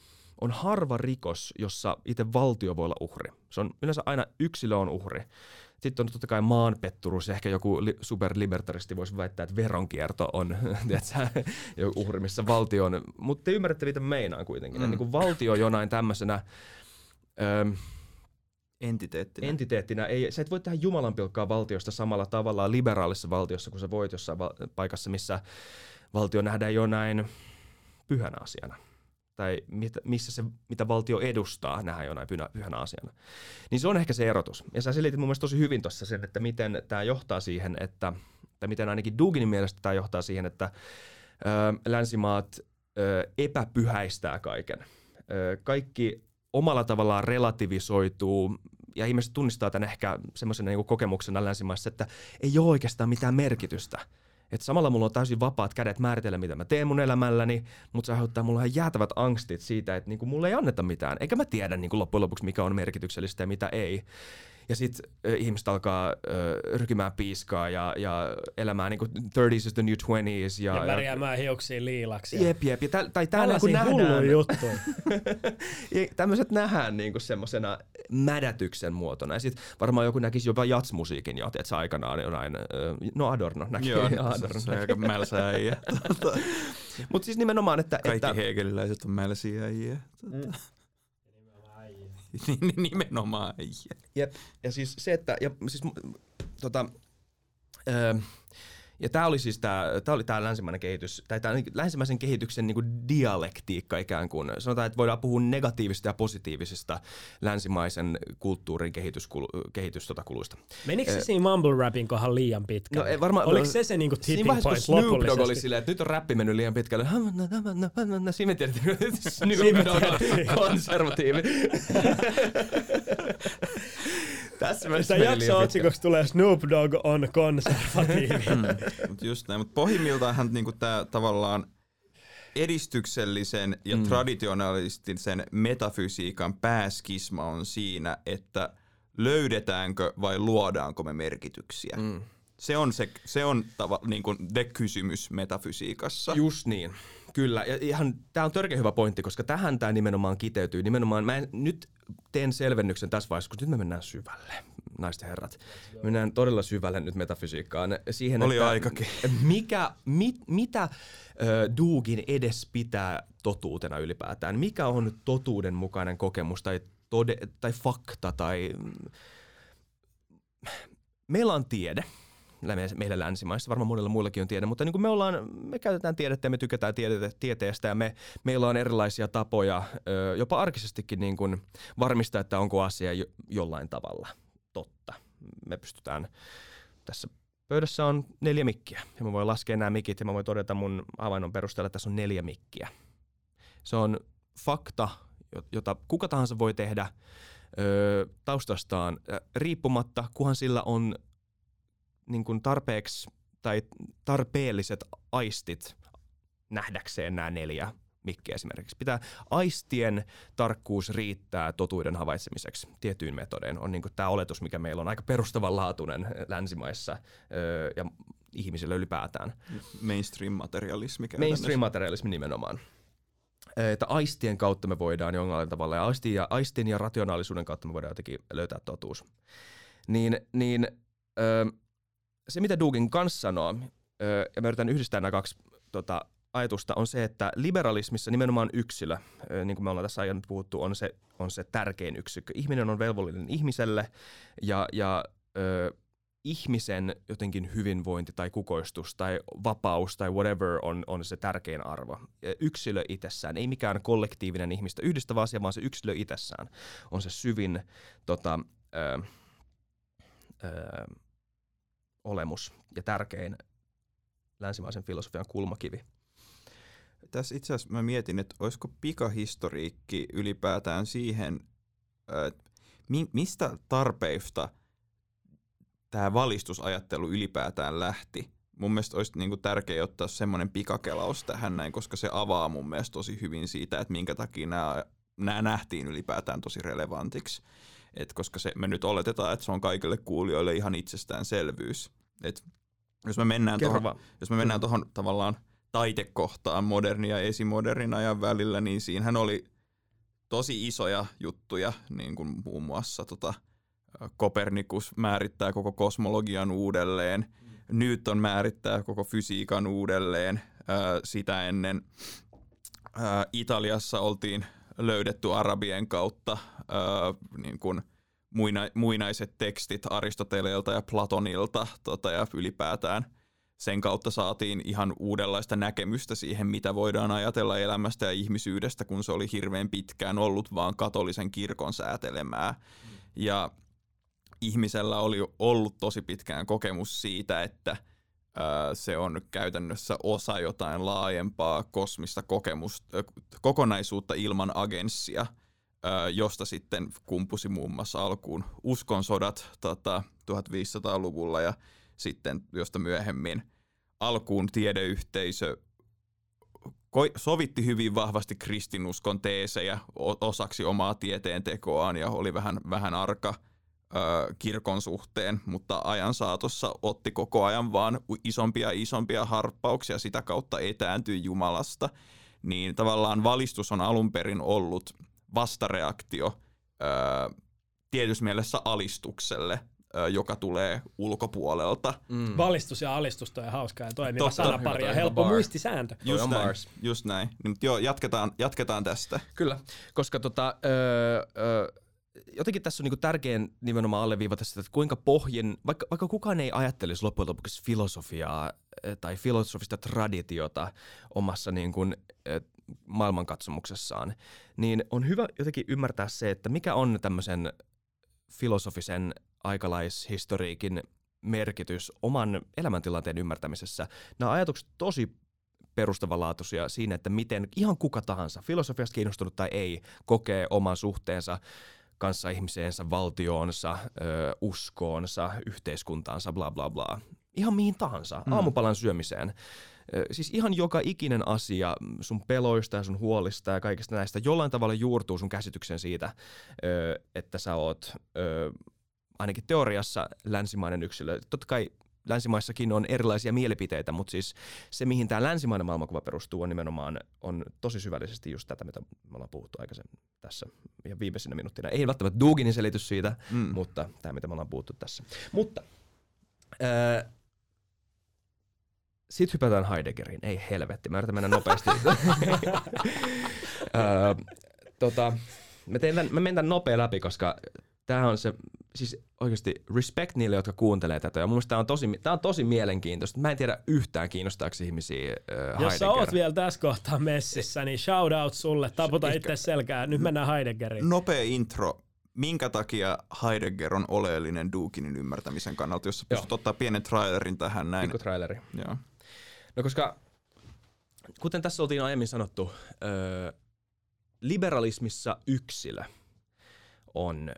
on harva rikos, jossa itse valtio voi olla uhri. Se on yleensä aina yksilö on uhri. Sitten on totta kai maanpetturus. Ehkä joku li- superlibertaristi voisi väittää, että veronkierto on tiedätkö, joku uhri, missä valtio on. Mutta te ymmärrätte, mitä meinaan kuitenkin. Mm. Niin kuin valtio jonain tämmöisenä... Öö, entiteettinä. entiteettinä. Ei, sä et voi tehdä Jumalan pilkkaa valtiosta samalla tavalla liberaalissa valtiossa, kun sä voit jossain val- paikassa, missä valtio nähdään jonain pyhänä asiana tai mit, missä se, mitä valtio edustaa, nähdään jonain pyhänä, pyhänä asiana. Niin se on ehkä se erotus. Ja sä selitit mun mielestä tosi hyvin tuossa sen, että miten tämä johtaa siihen, että, tai miten ainakin Duginin mielestä tämä johtaa siihen, että ö, länsimaat ö, epäpyhäistää kaiken. Ö, kaikki omalla tavallaan relativisoituu ja ihmiset tunnistaa tämän ehkä semmoisena niin kokemuksena länsimaissa, että ei ole oikeastaan mitään merkitystä – että samalla mulla on täysin vapaat kädet määritellä, mitä mä teen mun elämälläni, mutta se aiheuttaa mulle ihan jäätävät angstit siitä, että niinku mulle ei anneta mitään. Eikä mä tiedä niinku loppujen lopuksi, mikä on merkityksellistä ja mitä ei. Ja sitten äh, ihmiset alkaa äh, rykimään piiskaa ja, ja elämään niinku 30s is the new 20s. Ja, ja värjäämään hiuksia liilaksi. Jep, jep. Ja tä, tai tää niinku nähdään. juttuja. tämmöiset nähdään niinku semmoisena mädätyksen muotona. Ja sitten varmaan joku näkisi jopa jatsmusiikin jo, että aikanaan jonain, no Adorno näki. Joo, Adorno. se, on aika mälsä äijä. Mutta siis nimenomaan, että... Kaikki että, hegeliläiset on mälsiä äijä. Mm. Nimenomaan äijä. Jep. Ja siis se, että... Ja siis, tota, öö, ja tämä oli siis tämä, tämä oli tämä länsimainen kehitys, tai tämä länsimaisen kehityksen niin kuin dialektiikka ikään kuin. Sanotaan, että voidaan puhua negatiivisista ja positiivisista länsimaisen kulttuurin kehityskulu, kehityskuluista. Menikö se äh, siinä mumble rapin kohdalla liian pitkälle? No, varmaan, Oliko se se niinku tipping point lopullisesti? Snoop Dogg oli silleen, että nyt on räppi mennyt liian pitkälle. Siinä me tiedettiin, että Snoop Dogg on konservatiivi. Tässä mielessä jakso otsikoksi tulee Snoop Dogg on konservatiivi. mm, mut just näin, mutta pohjimmiltaan niinku tämä tavallaan edistyksellisen ja mm. traditionalistisen metafysiikan pääskisma on siinä, että löydetäänkö vai luodaanko me merkityksiä. Mm. Se on, se, se on tava, niin kuin the kysymys metafysiikassa. Just niin. Kyllä, ja ihan, tämä on törkeä hyvä pointti, koska tähän tämä nimenomaan kiteytyy. Nimenomaan, mä en, nyt teen selvennyksen tässä vaiheessa, koska nyt me mennään syvälle, naisten herrat. Mennään todella syvälle nyt metafysiikkaan. Siihen, Oli että aikakin. Mikä, mit, mitä Dugin edes pitää totuutena ylipäätään? Mikä on totuuden mukainen kokemus tai, tode, tai fakta tai... Meillä on tiede, meillä länsimaissa, varmaan monilla muillakin on tiede, mutta niin kuin me, ollaan, me käytetään tiedettä ja me tykätään tiede, tieteestä ja me, meillä on erilaisia tapoja jopa arkisestikin niin kuin varmistaa, että onko asia jo, jollain tavalla totta. Me pystytään, tässä pöydässä on neljä mikkiä ja mä voin laskea nämä mikit ja mä voin todeta mun havainnon perusteella, että tässä on neljä mikkiä. Se on fakta, jota kuka tahansa voi tehdä taustastaan riippumatta, kunhan sillä on niin kuin tarpeeksi tai tarpeelliset aistit nähdäkseen nämä neljä mikkiä esimerkiksi. Pitää aistien tarkkuus riittää totuuden havaitsemiseksi tietyin metodein. On niin tämä oletus, mikä meillä on aika perustavanlaatuinen länsimaissa öö, ja ihmisillä ylipäätään. Mainstream-materialismi Mainstream-materialismi nimenomaan. Että aistien kautta me voidaan jollain tavalla, ja aistin ja, aistin ja rationaalisuuden kautta me voidaan jotenkin löytää totuus. Niin, niin öö, se, mitä Dugin kanssa sanoo, ja mä yritän yhdistää nämä kaksi tota, ajatusta on se, että liberalismissa nimenomaan yksilö, niin kuin me ollaan tässä aiemmin puhuttu, on se, on se tärkein yksikkö. Ihminen on velvollinen ihmiselle ja, ja ö, ihmisen jotenkin hyvinvointi tai kukoistus tai vapaus tai whatever on, on se tärkein arvo. Yksilö itsessään, ei mikään kollektiivinen ihmistä yhdistävä asia, vaan se yksilö itsessään on se syvin tota, ö, ö, olemus ja tärkein länsimaisen filosofian kulmakivi. Tässä itse asiassa mä mietin, että olisiko pikahistoriikki ylipäätään siihen, että mistä tarpeista tämä valistusajattelu ylipäätään lähti. Mun mielestä olisi niinku tärkeää ottaa semmoinen pikakelaus tähän näin, koska se avaa mun mielestä tosi hyvin siitä, että minkä takia nämä, nämä nähtiin ylipäätään tosi relevantiksi. Et koska se, me nyt oletetaan, että se on kaikille kuulijoille ihan itsestäänselvyys. Et jos me mennään tuohon, jos me mennään tuohon tavallaan taitekohtaan moderni ja esimodernin ajan välillä, niin siinähän oli tosi isoja juttuja, niin kuin muun muassa tota, Kopernikus määrittää koko kosmologian uudelleen, mm. Newton määrittää koko fysiikan uudelleen, sitä ennen Italiassa oltiin löydetty arabien kautta niin kuin muina, muinaiset tekstit Aristoteleelta ja Platonilta tota, ja ylipäätään sen kautta saatiin ihan uudenlaista näkemystä siihen, mitä voidaan ajatella elämästä ja ihmisyydestä, kun se oli hirveän pitkään ollut vaan katolisen kirkon säätelemää. Mm. Ja ihmisellä oli ollut tosi pitkään kokemus siitä, että se on käytännössä osa jotain laajempaa kosmista kokemusta, kokonaisuutta ilman agenssia – josta sitten kumpusi muun muassa alkuun uskonsodat tota, 1500-luvulla ja sitten josta myöhemmin alkuun tiedeyhteisö sovitti hyvin vahvasti kristinuskon teesejä osaksi omaa tieteentekoaan ja oli vähän, vähän arka kirkon suhteen, mutta ajan saatossa otti koko ajan vaan isompia isompia harppauksia sitä kautta etääntyi Jumalasta. Niin tavallaan valistus on alun perin ollut – vastareaktio ö, tietyssä mielessä alistukselle, ö, joka tulee ulkopuolelta. Mm. Valistus ja alistus on hauskaa ja toimiva Totta, sanapari ja helppo bar. muistisääntö. Just näin, bars. just näin. Niin, joo, jatketaan, jatketaan tästä. Kyllä, koska tota, ö, ö, jotenkin tässä on niin tärkein nimenomaan alleviivata sitä, että kuinka pohjin, vaikka, vaikka kukaan ei ajattelisi loppujen lopuksi filosofiaa tai filosofista traditiota omassa niin kuin, maailmankatsomuksessaan, niin on hyvä jotenkin ymmärtää se, että mikä on tämmöisen filosofisen aikalaishistoriikin merkitys oman elämäntilanteen ymmärtämisessä. Nämä ajatukset tosi perustavanlaatuisia siinä, että miten ihan kuka tahansa, filosofiasta kiinnostunut tai ei, kokee oman suhteensa kanssa ihmiseensä, valtioonsa, ö, uskoonsa, yhteiskuntaansa, bla bla bla. Ihan mihin tahansa, mm. aamupalan syömiseen siis ihan joka ikinen asia sun peloista ja sun huolista ja kaikista näistä jollain tavalla juurtuu sun käsityksen siitä, että sä oot ainakin teoriassa länsimainen yksilö. Totta kai länsimaissakin on erilaisia mielipiteitä, mutta siis se, mihin tämä länsimainen maailmankuva perustuu, on nimenomaan on tosi syvällisesti just tätä, mitä me ollaan puhuttu aikaisemmin tässä ja viimeisinä minuuttina. Ei välttämättä Duginin selitys siitä, mm. mutta tämä, mitä me ollaan puhuttu tässä. Mutta äh, sitten hypätään Heideggeriin. Ei helvetti, mä yritän mennä nopeasti. öö, tota, mä, teen tämän, mä menen tämän nopea läpi, koska tämä on se, siis oikeasti respect niille, jotka kuuntelee tätä. Ja mun mielestä tämä on tosi, tää on tosi mielenkiintoista. Mä en tiedä yhtään kiinnostaako ihmisiä äh, Heidegger. Jos sä oot vielä tässä kohtaa messissä, niin shout out sulle. Taputa itse selkää. Nyt mennään Heideggeriin. Nopea intro minkä takia Heidegger on oleellinen Dukinin ymmärtämisen kannalta, jos sä pystyt ottaa pienen trailerin tähän näin. Pikku traileri. Joo. No koska, kuten tässä oltiin aiemmin sanottu, öö, liberalismissa yksilö on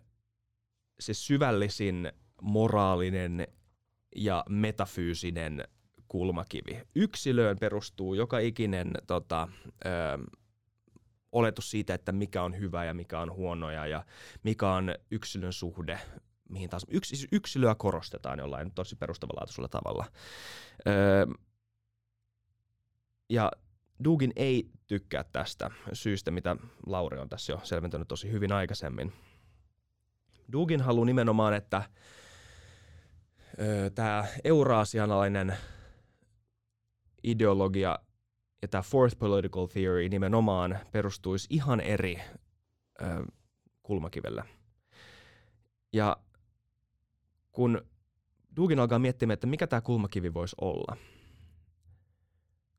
se syvällisin moraalinen ja metafyysinen kulmakivi. Yksilöön perustuu joka ikinen tota, öö, oletus siitä, että mikä on hyvä ja mikä on huonoja ja mikä on yksilön suhde mihin taas. Yks, siis yksilöä korostetaan jollain tosi perustavanlaatuisella tavalla. Öö, ja Dugin ei tykkää tästä syystä, mitä Lauri on tässä jo selventänyt tosi hyvin aikaisemmin. Dugin haluaa nimenomaan, että tämä euraasialainen ideologia ja tämä fourth political theory nimenomaan perustuisi ihan eri ö, kulmakivellä. Ja kun Dugin alkaa miettimään, että mikä tämä kulmakivi voisi olla.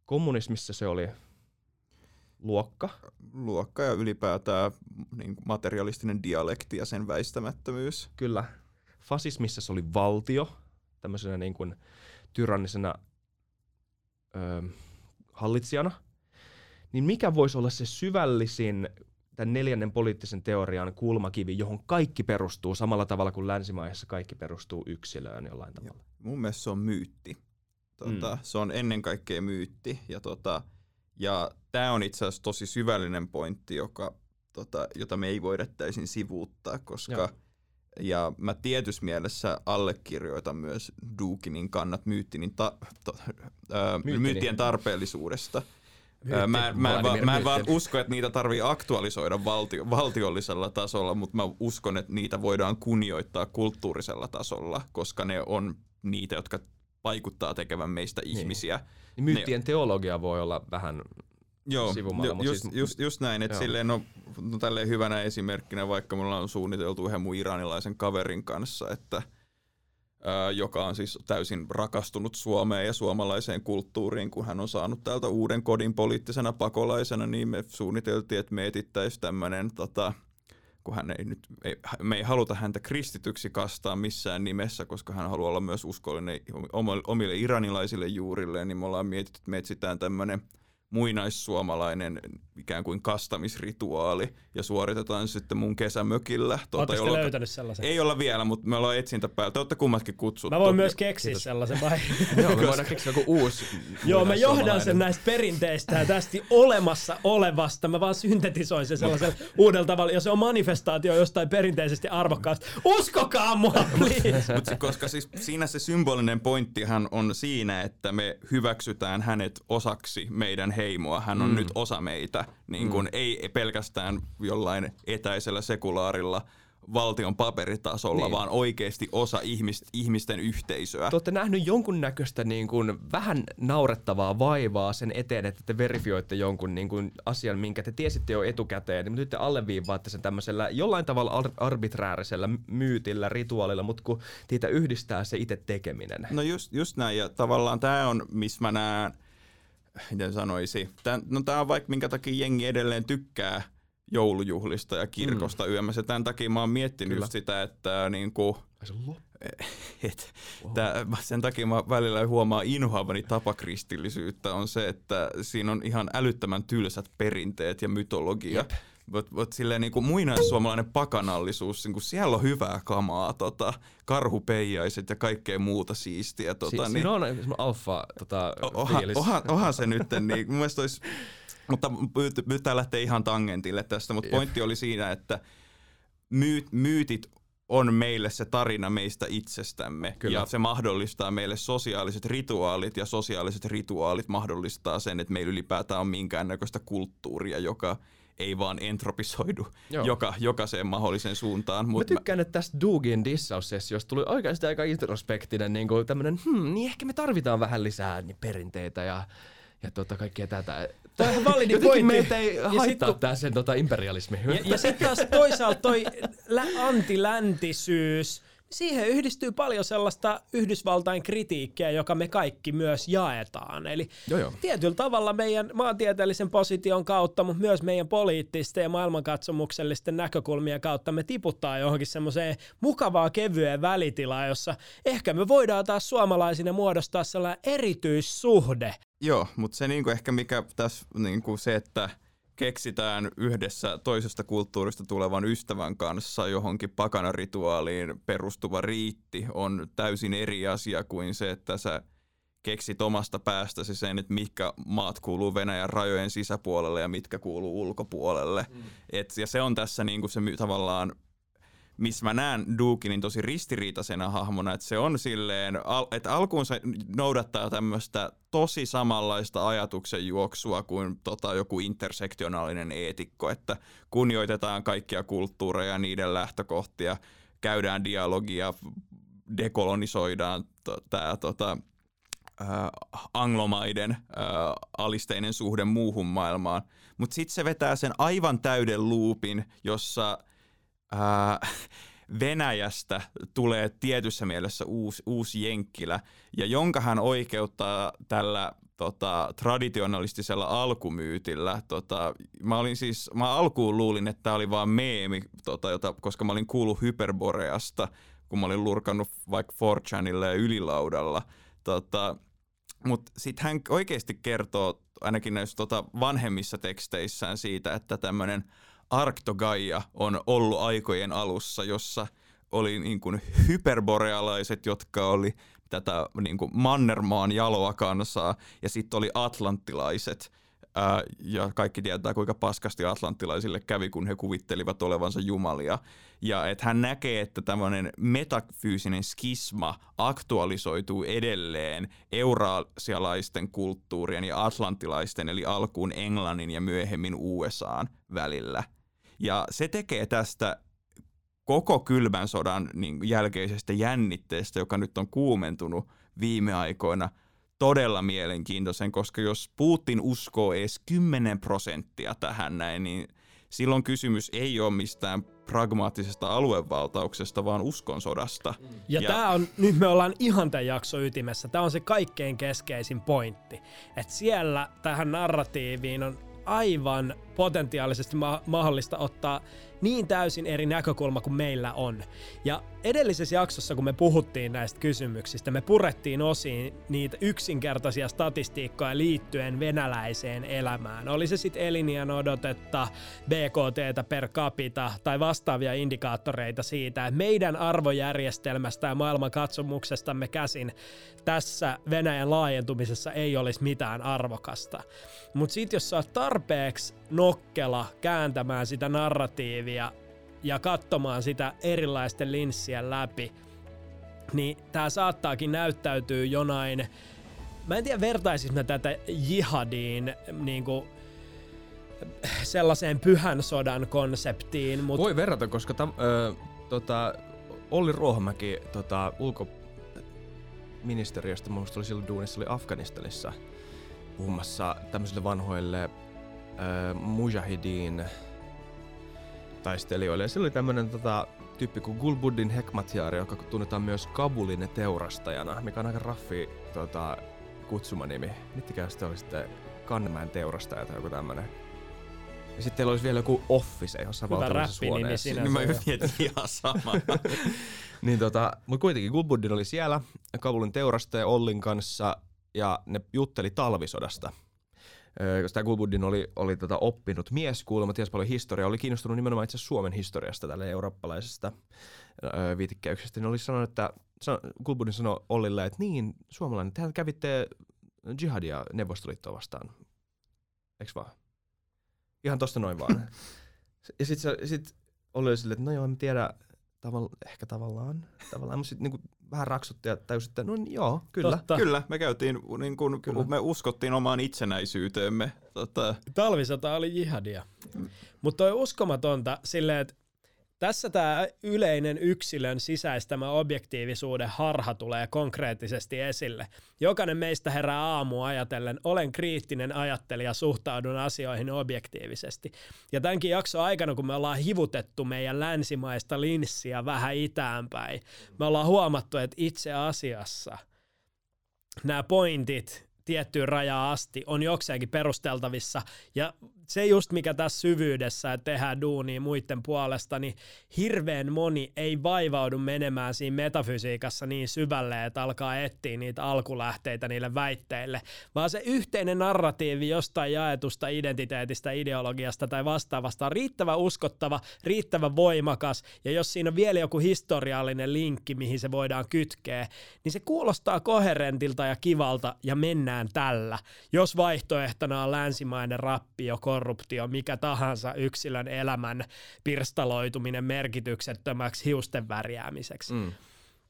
Kommunismissa se oli luokka. Luokka ja ylipäätään niin kuin materialistinen dialekti ja sen väistämättömyys. Kyllä. Fasismissa se oli valtio, tämmöisenä niin kuin tyrannisena ö, hallitsijana. Niin mikä voisi olla se syvällisin tämän neljännen poliittisen teorian kulmakivi, johon kaikki perustuu samalla tavalla kuin länsimaissa kaikki perustuu yksilöön jollain tavalla. Ja, mun mielestä se on myytti. Tota, mm. Se on ennen kaikkea myytti. Ja, tota, ja tämä on itse asiassa tosi syvällinen pointti, joka, tota, jota me ei voida täysin sivuuttaa, koska Joo. ja mä tietyssä mielessä allekirjoitan myös Dukinin kannat myyttinin ta, to, ää, myyttien tarpeellisuudesta – Mä, mä, mä, mä, mä en vaan usko, että niitä tarvii aktualisoida valtio, valtiollisella tasolla, mutta mä uskon, että niitä voidaan kunnioittaa kulttuurisella tasolla, koska ne on niitä, jotka vaikuttaa tekevän meistä niin. ihmisiä. Niin myyttien ne, teologia voi olla vähän Joo, sivumalla. Just, siis, just, just näin, että silleen no, no tälleen hyvänä esimerkkinä, vaikka mulla on suunniteltu yhden mun iranilaisen kaverin kanssa, että – joka on siis täysin rakastunut Suomeen ja suomalaiseen kulttuuriin, kun hän on saanut täältä uuden kodin poliittisena pakolaisena, niin me suunniteltiin, että me etittäisiin tämmöinen, tota, kun hän ei nyt, ei, me ei haluta häntä kristityksi kastaa missään nimessä, koska hän haluaa olla myös uskollinen omille iranilaisille juurilleen, niin me ollaan mietitty, että me etsitään tämmöinen – muinaissuomalainen ikään kuin kastamisrituaali ja suoritetaan sitten mun kesämökillä. Tuota, jolloin... löytänyt sellaisen? Ei olla vielä, mutta me ollaan etsintä päällä. Te olette kummatkin kutsuttu. Mä voin myös keksiä Kiitos. sellaisen vai? Joo, me voidaan keksiä joku uusi Joo, mä johdan sen näistä perinteistä ja tästä olemassa olevasta. Mä vaan syntetisoin sen sellaisen uudella tavalla. Ja se on manifestaatio jostain perinteisesti arvokkaasta. Uskokaa mua, please! Mut se, koska siis siinä se symbolinen pointtihan on siinä, että me hyväksytään hänet osaksi meidän heimoa, hän on mm. nyt osa meitä, niin kuin mm. ei pelkästään jollain etäisellä sekulaarilla valtion paperitasolla, niin. vaan oikeasti osa ihmist, ihmisten yhteisöä. Te olette nähnyt jonkunnäköistä niin kuin, vähän naurettavaa vaivaa sen eteen, että te verifioitte jonkun niin kuin, asian, minkä te tiesitte jo etukäteen, mutta nyt te alleviivaatte sen tämmöisellä jollain tavalla ar- arbiträärisellä myytillä, rituaalilla, mutta kun teitä yhdistää se itse tekeminen. No just, just näin, ja tavallaan tämä on, missä mä näen miten sanoisi, Tän, no tämä on vaikka minkä takia jengi edelleen tykkää joulujuhlista ja kirkosta mm. yömässä. Tämän takia mä oon miettinyt just sitä, että niin kuin, et, wow. tää, sen takia mä välillä huomaa inhoavani tapakristillisyyttä on se, että siinä on ihan älyttömän tylsät perinteet ja mytologia. Jep Mutta mut silleen niin kuin muinaissuomalainen pakanallisuus, niin kuin siellä on hyvää kamaa, tota, karhupeijaiset ja kaikkea muuta siistiä. Tota, si- niin, siinä on alfa tota, oha, oha, oha se nyt, niin mun mielestä olisi, mutta nyt tämä lähtee ihan tangentille tästä, mutta pointti oli siinä, että myyt, myytit on meille se tarina meistä itsestämme Kyllä. ja se mahdollistaa meille sosiaaliset rituaalit ja sosiaaliset rituaalit mahdollistaa sen, että meillä ylipäätään on minkäännäköistä kulttuuria, joka ei vaan entropisoidu joka, jokaiseen mahdolliseen suuntaan. Mut mä tykkään, mä... että tästä Dugin dissaussessiosta tuli oikeasti aika introspektinen niin kuin tämmönen, hmm, niin ehkä me tarvitaan vähän lisää niin perinteitä ja, ja tota, kaikkea tätä. Tämä on validi pointti. meitä ei haittaa sit, tää sen tota, imperialismi. Ja, ja sitten taas toisaalta toi antiläntisyys, siihen yhdistyy paljon sellaista Yhdysvaltain kritiikkiä, joka me kaikki myös jaetaan. Eli joo, joo. tietyllä tavalla meidän maantieteellisen position kautta, mutta myös meidän poliittisten ja maailmankatsomuksellisten näkökulmien kautta me tiputtaa johonkin semmoiseen mukavaa kevyeen välitilaa, jossa ehkä me voidaan taas suomalaisina muodostaa sellainen erityissuhde. Joo, mutta se niinku ehkä mikä tässä niinku se, että – keksitään yhdessä toisesta kulttuurista tulevan ystävän kanssa johonkin pakanarituaaliin perustuva riitti on täysin eri asia kuin se, että sä keksit omasta päästäsi sen, että mitkä maat kuuluu Venäjän rajojen sisäpuolelle ja mitkä kuuluu ulkopuolelle. Mm. Et, ja se on tässä niinku se tavallaan missä mä näen Dukinin tosi ristiriitaisena hahmona, että se on silleen, että alkuun se noudattaa tämmöistä tosi samanlaista ajatuksen juoksua kuin tota, joku intersektionaalinen eetikko, että kunnioitetaan kaikkia kulttuureja ja niiden lähtökohtia, käydään dialogia, dekolonisoidaan tämä tota, äh, anglomaiden äh, alisteinen suhde muuhun maailmaan. Mutta sitten se vetää sen aivan täyden luupin, jossa äh, Venäjästä tulee tietyssä mielessä uusi, uusi jenkkilä, ja jonka hän oikeuttaa tällä tota, traditionalistisella alkumyytillä. Tota, mä olin siis, mä alkuun luulin, että tämä oli vaan meemi, tota, jota, koska mä olin kuullut Hyperboreasta, kun mä olin lurkannut vaikka 4chanille ja ylilaudalla. Tota, Mutta sitten hän oikeasti kertoo ainakin näissä tota, vanhemmissa teksteissään siitä, että tämmöinen Arctogaia on ollut aikojen alussa, jossa oli niin kuin hyperborealaiset, jotka oli tätä niin kuin Mannermaan jaloa kansaa, ja sitten oli atlanttilaiset, ää, ja kaikki tietää, kuinka paskasti atlanttilaisille kävi, kun he kuvittelivat olevansa jumalia. Ja että hän näkee, että tämmöinen metafyysinen skisma aktualisoituu edelleen eurasialaisten kulttuurien ja atlanttilaisten, eli alkuun Englannin ja myöhemmin USAn välillä. Ja se tekee tästä koko kylmän sodan niin jälkeisestä jännitteestä, joka nyt on kuumentunut viime aikoina, todella mielenkiintoisen, koska jos Putin uskoo edes 10 prosenttia tähän näin, niin silloin kysymys ei ole mistään pragmaattisesta aluevaltauksesta, vaan uskonsodasta. Ja, ja tämä on, nyt me ollaan ihan tämän jakson ytimessä, tämä on se kaikkein keskeisin pointti, että siellä tähän narratiiviin on aivan potentiaalisesti ma- mahdollista ottaa niin täysin eri näkökulma kuin meillä on. Ja edellisessä jaksossa, kun me puhuttiin näistä kysymyksistä, me purettiin osiin niitä yksinkertaisia statistiikkoja liittyen venäläiseen elämään. Oli se sitten eliniän odotetta, BKT per capita tai vastaavia indikaattoreita siitä, että meidän arvojärjestelmästä ja maailman katsomuksestamme käsin tässä Venäjän laajentumisessa ei olisi mitään arvokasta. Mutta sitten jos sä oot tarpeeksi nokkela kääntämään sitä narratiivia ja katsomaan sitä erilaisten linssien läpi, niin tämä saattaakin näyttäytyy jonain, mä en tiedä vertaisis mä tätä jihadiin niin kuin sellaiseen pyhän sodan konseptiin. Mutta... Voi verrata, koska tam, ö, tota, Olli Ruohomäki tota, ulkoministeriöstä, mun oli silloin duunissa, oli Afganistanissa puhumassa tämmöisille vanhoille ö, mujahidin taistelijoille. Ja siellä oli tämmönen tota, tyyppi kuin Gulbuddin Hekmatjaari, joka tunnetaan myös Kabulin teurastajana, mikä on aika raffi tota, kutsumanimi. Mittikään sitten oli sitten Kannemäen teurastaja tai joku tämmönen. Ja sitten teillä olisi vielä joku office jossain valtavassa huoneessa. Niin mä mietin ihan sama. niin tota, mutta kuitenkin Gulbuddin oli siellä Kabulin teurastaja Ollin kanssa ja ne jutteli talvisodasta – koska tämä Gulbuddin oli, oli tota oppinut mies kuulemma, ties paljon historiaa, oli kiinnostunut nimenomaan itse Suomen historiasta, tälle eurooppalaisesta öö, viitikkeyksestä, niin oli sanonut, että Gulbuddin sanoi Ollille, että niin, suomalainen, tehän kävitte jihadia Neuvostoliittoa vastaan, eiks vaan? Ihan tosta noin vaan. ja sitten sit Olli oli silleen, että no joo, en tiedä, tavalla, ehkä tavallaan, tavallaan, mutta sitten niin vähän raksutti ja tajusi, että no niin, joo, kyllä. Totta. Kyllä, me käytiin, niin kun, kyllä. me uskottiin omaan itsenäisyyteemme. Tota. Talvisota oli jihadia. Mm. Mutta on uskomatonta silleen, että tässä tämä yleinen yksilön sisäistämä objektiivisuuden harha tulee konkreettisesti esille. Jokainen meistä herää aamu ajatellen, olen kriittinen ajattelija, suhtaudun asioihin objektiivisesti. Ja tämänkin jakson aikana, kun me ollaan hivutettu meidän länsimaista linssiä vähän itäänpäin, me ollaan huomattu, että itse asiassa nämä pointit tiettyyn rajaan asti on jokseenkin perusteltavissa. Ja se just mikä tässä syvyydessä, että tehdään duunia muiden puolesta, niin hirveän moni ei vaivaudu menemään siinä metafysiikassa niin syvälle, että alkaa etsiä niitä alkulähteitä niille väitteille, vaan se yhteinen narratiivi jostain jaetusta identiteetistä, ideologiasta tai vastaavasta on riittävän uskottava, riittävän voimakas, ja jos siinä on vielä joku historiallinen linkki, mihin se voidaan kytkeä, niin se kuulostaa koherentilta ja kivalta, ja mennään tällä. Jos vaihtoehtona on länsimainen rappio, korruptio, mikä tahansa yksilön elämän pirstaloituminen merkityksettömäksi hiusten värjäämiseksi. Mm.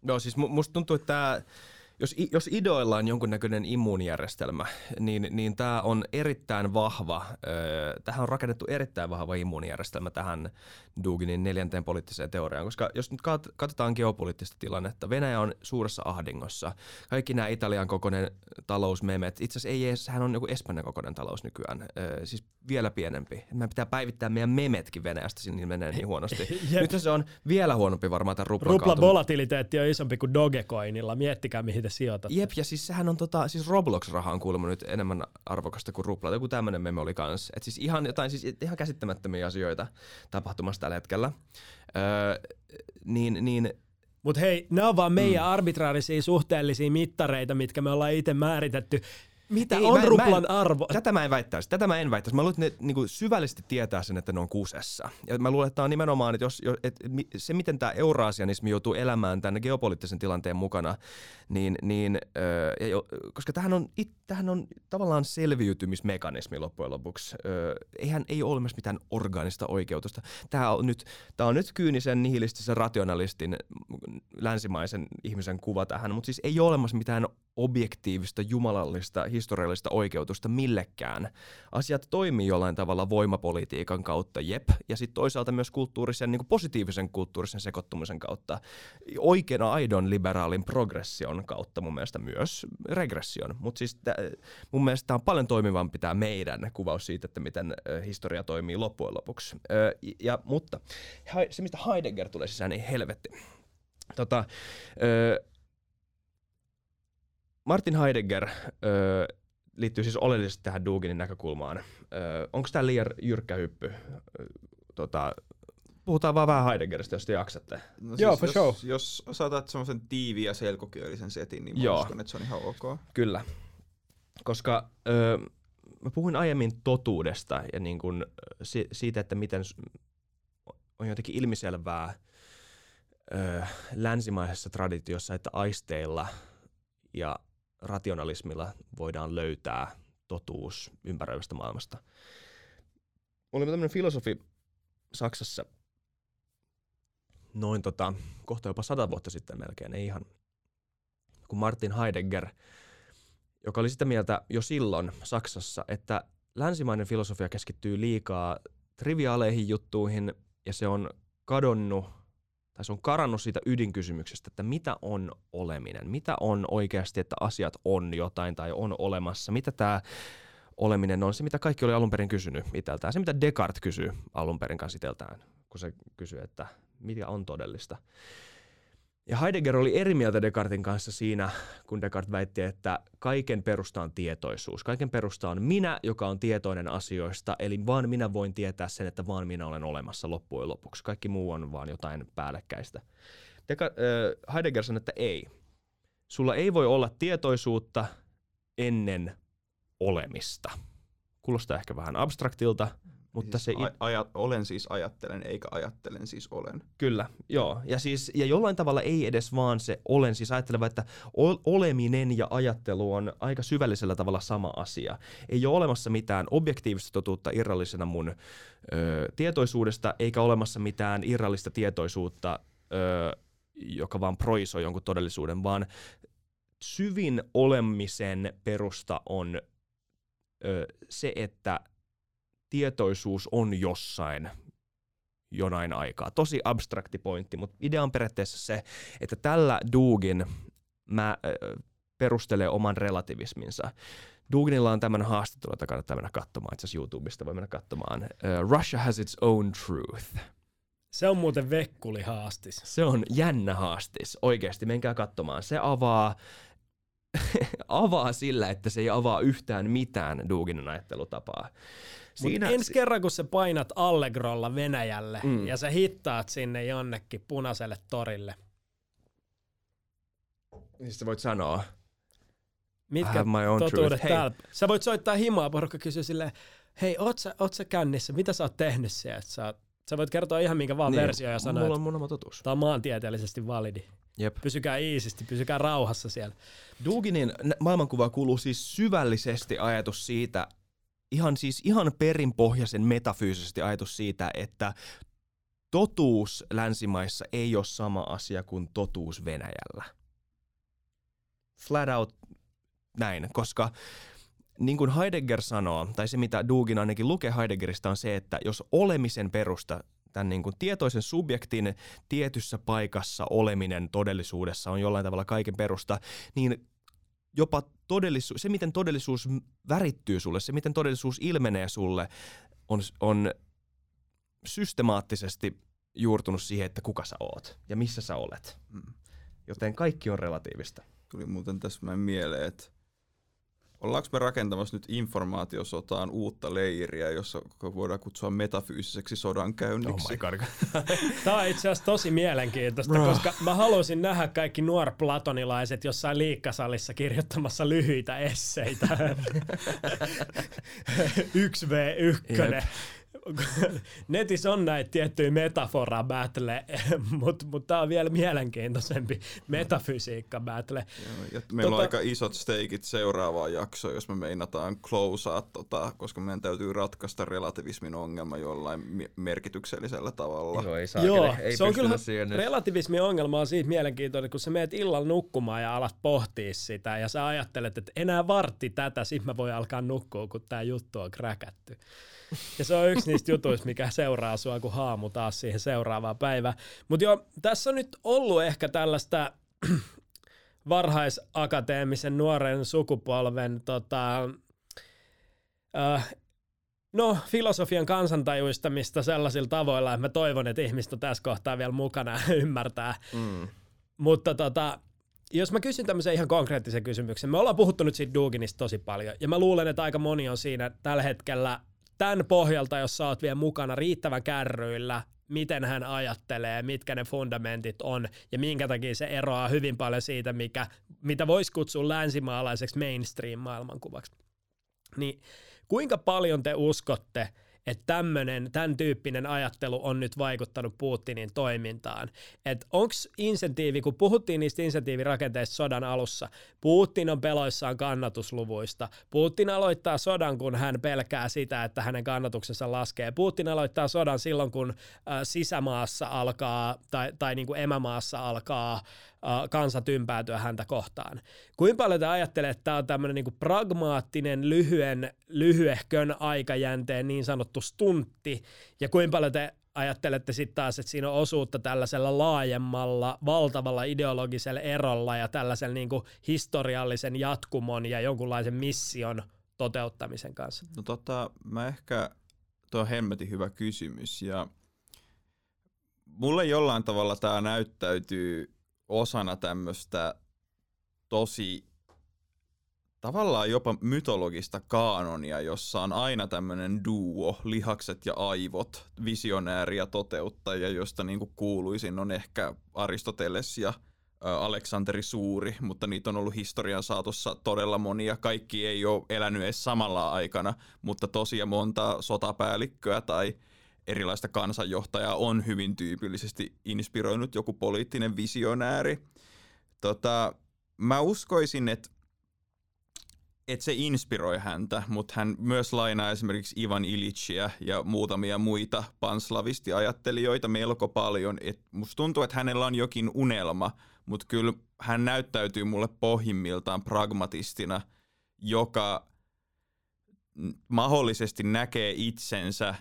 No siis musta tuntuu, että jos, jos ideoilla on jonkunnäköinen immuunijärjestelmä, niin, niin tämä on erittäin vahva, tähän on rakennettu erittäin vahva immuunijärjestelmä tähän Duginin neljänteen poliittiseen teoriaan, koska jos nyt katsotaan geopoliittista tilannetta, Venäjä on suuressa ahdingossa. Kaikki nämä Italian kokoinen talousmemet, itse asiassa ei edes, hän on joku Espanjan kokoinen talous nykyään, siis vielä pienempi. Meidän pitää päivittää meidän memetkin Venäjästä, niin menee niin huonosti. Nyt se on vielä huonompi varmaan tämän ruplan Rupla volatiliteetti on isompi kuin Dogecoinilla, miettikää mihin te sijoitatte. Jep, ja siis sehän on tota, siis Roblox-raha on kuulemma nyt enemmän arvokasta kuin rupla. Joku tämmöinen meme oli kans. Et siis ihan jotain siis ihan käsittämättömiä asioita tapahtumassa tällä hetkellä. Öö, niin, niin mutta hei, nämä on vaan meidän mm. arbitraarisia suhteellisia mittareita, mitkä me ollaan itse määritetty. Mitä Ei, on mä, ruplan mä en, arvo? Tätä mä en väittäisi. Tätä mä en väittäisi. Mä luulen, että ne niin syvällisesti tietää sen, että ne on kusessa. Ja mä luulen, että tämä on nimenomaan, että jos, että se miten tämä euroasianismi joutuu elämään tämän geopoliittisen tilanteen mukana, niin, niin äh, ja, koska tähän on, it, tähän on tavallaan selviytymismekanismi loppujen lopuksi. Äh, eihän ei ole olemassa mitään orgaanista oikeutusta. Tämä on nyt, tämä on nyt kyynisen, nihilistisen, rationalistin, länsimaisen ihmisen kuva tähän, mutta siis ei ole olemassa mitään objektiivista, jumalallista, historiallista oikeutusta millekään. Asiat toimii jollain tavalla voimapolitiikan kautta, jep, ja sitten toisaalta myös kulttuurisen, niin positiivisen kulttuurisen sekoittumisen kautta, oikeana aidon liberaalin progression kautta mun mielestä myös regression. Mutta siis t- mun mielestä tämä on paljon toimivampi tämä meidän kuvaus siitä, että miten historia toimii loppujen lopuksi. Ö, ja, mutta se, mistä Heidegger tulee sisään, niin helvetti. Tota, ö, Martin Heidegger ö, liittyy siis oleellisesti tähän Duginin näkökulmaan. Onko tämä liian jyrkkä hyppy? Ö, tota, puhutaan vaan vähän Heideggeristä, jos te jaksatte. No siis Joo, for jos, sure. Jos saatat semmoisen tiiviä ja selkokielisen setin, niin mä Joo. uskon, että se on ihan ok. Kyllä. Koska ö, mä puhuin aiemmin totuudesta ja niin kun, si- siitä, että miten on jotenkin ilmiselvää ö, länsimaisessa traditiossa, että aisteilla ja rationalismilla voidaan löytää totuus ympäröivästä maailmasta. Oli tämmöinen filosofi Saksassa noin tota, kohta jopa sata vuotta sitten melkein, ei ihan, kuin Martin Heidegger, joka oli sitä mieltä jo silloin Saksassa, että länsimainen filosofia keskittyy liikaa triviaaleihin juttuihin ja se on kadonnut tai se on karannut siitä ydinkysymyksestä, että mitä on oleminen, mitä on oikeasti, että asiat on jotain tai on olemassa, mitä tämä oleminen on, se mitä kaikki oli alun perin kysynyt itseltään, se mitä Descartes kysyy alun perin kanssa itseltään, kun se kysyy, että mikä on todellista. Ja Heidegger oli eri mieltä Descartesin kanssa siinä, kun Descartes väitti, että kaiken perusta on tietoisuus. Kaiken perusta on minä, joka on tietoinen asioista, eli vaan minä voin tietää sen, että vaan minä olen olemassa loppujen lopuksi. Kaikki muu on vaan jotain päällekkäistä. Heidegger sanoi, että ei. Sulla ei voi olla tietoisuutta ennen olemista. Kuulostaa ehkä vähän abstraktilta, mutta siis se... Aja, olen siis ajattelen, eikä ajattelen siis olen. Kyllä, joo. Ja, siis, ja jollain tavalla ei edes vaan se olen, siis ajatteleva, että oleminen ja ajattelu on aika syvällisellä tavalla sama asia. Ei ole olemassa mitään objektiivista totuutta irrallisena mun ö, tietoisuudesta, eikä olemassa mitään irrallista tietoisuutta, ö, joka vaan proisoi jonkun todellisuuden, vaan syvin olemisen perusta on ö, se, että tietoisuus on jossain jonain aikaa. Tosi abstrakti pointti, mutta idea on periaatteessa se, että tällä Dugin mä äh, perustelee oman relativisminsa. Duginilla on tämmöinen haastattelu, jota kannattaa mennä katsomaan. Itse asiassa YouTubesta voi mennä katsomaan. Uh, Russia has its own truth. Se on muuten vekkuli haastis. Se on jännä haastis. Oikeasti, menkää katsomaan. Se avaa, avaa sillä, että se ei avaa yhtään mitään Duginin ajattelutapaa. Siinä, ensi kerran, kun sä painat Allegrolla Venäjälle mm. ja sä hittaat sinne jonnekin punaiselle torille. Niin sä voit sanoa. Mitkä totuudet täällä? Sä voit soittaa himaa, porukka kysyy silleen, hei, oot sä, oot sä kännissä, mitä sä oot tehnyt siellä? Sä, sä voit kertoa ihan minkä vaan niin, versio ja sanoa, mulla on mun oma totuus. Tämä on maantieteellisesti validi. Jep. Pysykää iisisti, pysykää rauhassa siellä. Duginin maailmankuva kuuluu siis syvällisesti ajatus siitä, ihan siis ihan perinpohjaisen metafyysisesti ajatus siitä, että totuus länsimaissa ei ole sama asia kuin totuus Venäjällä. flat out näin, koska niin kuin Heidegger sanoo, tai se mitä Dugin ainakin lukee Heideggerista on se, että jos olemisen perusta, tämän niin kuin tietoisen subjektin tietyssä paikassa oleminen todellisuudessa on jollain tavalla kaiken perusta, niin jopa todellisuus, se miten todellisuus värittyy sulle, se miten todellisuus ilmenee sulle, on, on systemaattisesti juurtunut siihen, että kuka sä oot ja missä sä olet. Mm. Joten kaikki on relatiivista. Tuli muuten tässä mieleen, että Ollaanko me rakentamassa nyt informaatiosotaan uutta leiriä, jossa voidaan kutsua metafyysiseksi sodan käynniksi? Oh my God. Tämä on itse asiassa tosi mielenkiintoista, Bro. koska mä haluaisin nähdä kaikki nuorplatonilaiset jossain liikkasalissa kirjoittamassa lyhyitä esseitä. 1v1. netissä on näitä tiettyjä metafora battle, mutta mut tämä on vielä mielenkiintoisempi metafysiikka battle. Joo, ja meillä tota, on aika isot steikit seuraavaan jaksoon, jos me meinataan closea, tota, koska meidän täytyy ratkaista relativismin ongelma jollain merkityksellisellä tavalla. Joo, ei saa, Joo ei se on kyllä relativismin ongelma on siitä mielenkiintoinen, kun sä meet illalla nukkumaan ja alat pohtia sitä ja sä ajattelet, että enää vartti tätä, sit mä voi alkaa nukkua, kun tämä juttu on kräkätty. Ja se on yksi niistä jutuista, mikä seuraa sua, kun haamu taas siihen seuraavaan päivään. Mutta joo, tässä on nyt ollut ehkä tällaista varhaisakateemisen nuoren sukupolven tota, äh, no, filosofian kansantajuistamista sellaisilla tavoilla, että mä toivon, että ihmiset on tässä kohtaa vielä mukana ja ymmärtää. Mm. Mutta tota, jos mä kysyn tämmöisen ihan konkreettisen kysymyksen, me ollaan puhuttu nyt siitä Duginista tosi paljon, ja mä luulen, että aika moni on siinä tällä hetkellä tämän pohjalta, jos sä oot vielä mukana riittävän kärryillä, miten hän ajattelee, mitkä ne fundamentit on ja minkä takia se eroaa hyvin paljon siitä, mikä, mitä voisi kutsua länsimaalaiseksi mainstream-maailmankuvaksi. Niin kuinka paljon te uskotte, että tämmöinen, tämän tyyppinen ajattelu on nyt vaikuttanut Putinin toimintaan. Että onko insentiivi, kun puhuttiin niistä insentiivirakenteista sodan alussa, Putin on peloissaan kannatusluvuista. Putin aloittaa sodan, kun hän pelkää sitä, että hänen kannatuksensa laskee. Putin aloittaa sodan silloin, kun äh, sisämaassa alkaa, tai, tai niin kuin emämaassa alkaa kansa tympäätyä häntä kohtaan. Kuinka paljon te ajattelette, että tämä on tämmöinen niin pragmaattinen, lyhyen, lyhyehkön aikajänteen niin sanottu stuntti, ja kuinka paljon te ajattelette sitten taas, että siinä on osuutta tällaisella laajemmalla, valtavalla ideologisella erolla ja tällaisen niin historiallisen jatkumon ja jonkunlaisen mission toteuttamisen kanssa? No tota, mä ehkä, tuo on hemmetin hyvä kysymys ja mulle jollain tavalla tämä näyttäytyy osana tämmöistä tosi tavallaan jopa mytologista kaanonia, jossa on aina tämmöinen duo, lihakset ja aivot, visionääri ja toteuttaja, josta niin kuin kuuluisin on ehkä Aristoteles ja Aleksanteri Suuri, mutta niitä on ollut historian saatossa todella monia. Kaikki ei ole elänyt edes samalla aikana, mutta tosia monta sotapäällikköä tai erilaista kansanjohtajaa on hyvin tyypillisesti inspiroinut joku poliittinen visionääri. Tota, mä uskoisin, että että se inspiroi häntä, mutta hän myös lainaa esimerkiksi Ivan Ilitchiä ja muutamia muita panslavistiajattelijoita melko paljon. Et musta tuntuu, että hänellä on jokin unelma, mutta kyllä hän näyttäytyy mulle pohjimmiltaan pragmatistina, joka mahdollisesti näkee itsensä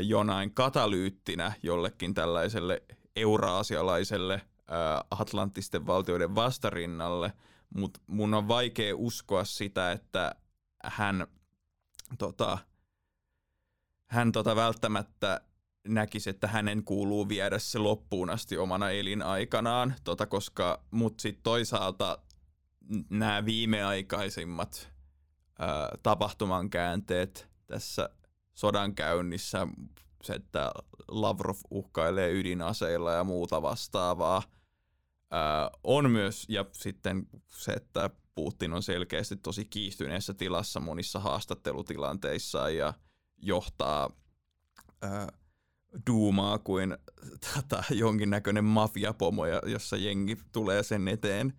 jonain katalyyttinä jollekin tällaiselle euraasialaiselle Atlantisten valtioiden vastarinnalle, mutta mun on vaikea uskoa sitä, että hän, tota, hän tota välttämättä näkisi, että hänen kuuluu viedä se loppuun asti omana elinaikanaan, tota, koska mut sitten toisaalta nämä viimeaikaisimmat ää, tapahtumankäänteet tässä sodan käynnissä, se, että Lavrov uhkailee ydinaseilla ja muuta vastaavaa, ää, on myös, ja sitten se, että Putin on selkeästi tosi kiihtyneessä tilassa monissa haastattelutilanteissa ja johtaa ää, duumaa kuin tätä, jonkinnäköinen mafiapomo, jossa jengi tulee sen eteen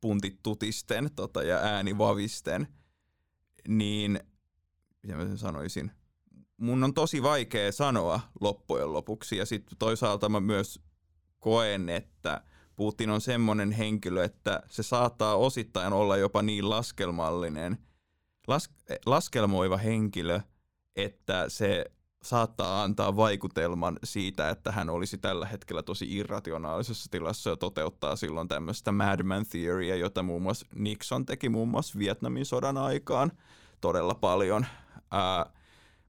puntit tutisten tota, ja ääni vavisten, niin mitä mä sen sanoisin – mun on tosi vaikea sanoa loppujen lopuksi. Ja sitten toisaalta mä myös koen, että Putin on semmoinen henkilö, että se saattaa osittain olla jopa niin laskelmallinen, las, laskelmoiva henkilö, että se saattaa antaa vaikutelman siitä, että hän olisi tällä hetkellä tosi irrationaalisessa tilassa ja toteuttaa silloin tämmöistä madman theoryä, jota muun muassa Nixon teki muun muassa Vietnamin sodan aikaan todella paljon.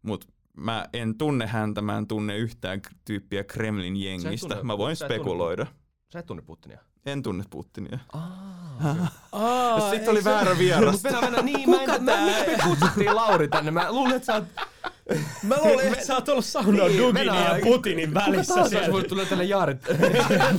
Mutta mä en tunne häntä, mä en tunne yhtään tyyppiä Kremlin jengistä. Tunne, mä voin spekuloida. Tunne, sä et tunne Putinia? En tunne Putinia. Ah, Sitten oli väärä vieras. Venä, niin, Kuka mä en, mä, me kutsuttiin Lauri tänne. Mä luulen, että sä oot Mä luulen, että sä oot ollut saunaa niin, Duginin ja Putinin välissä. Kuka taas olisi tulla tälle Jaarit?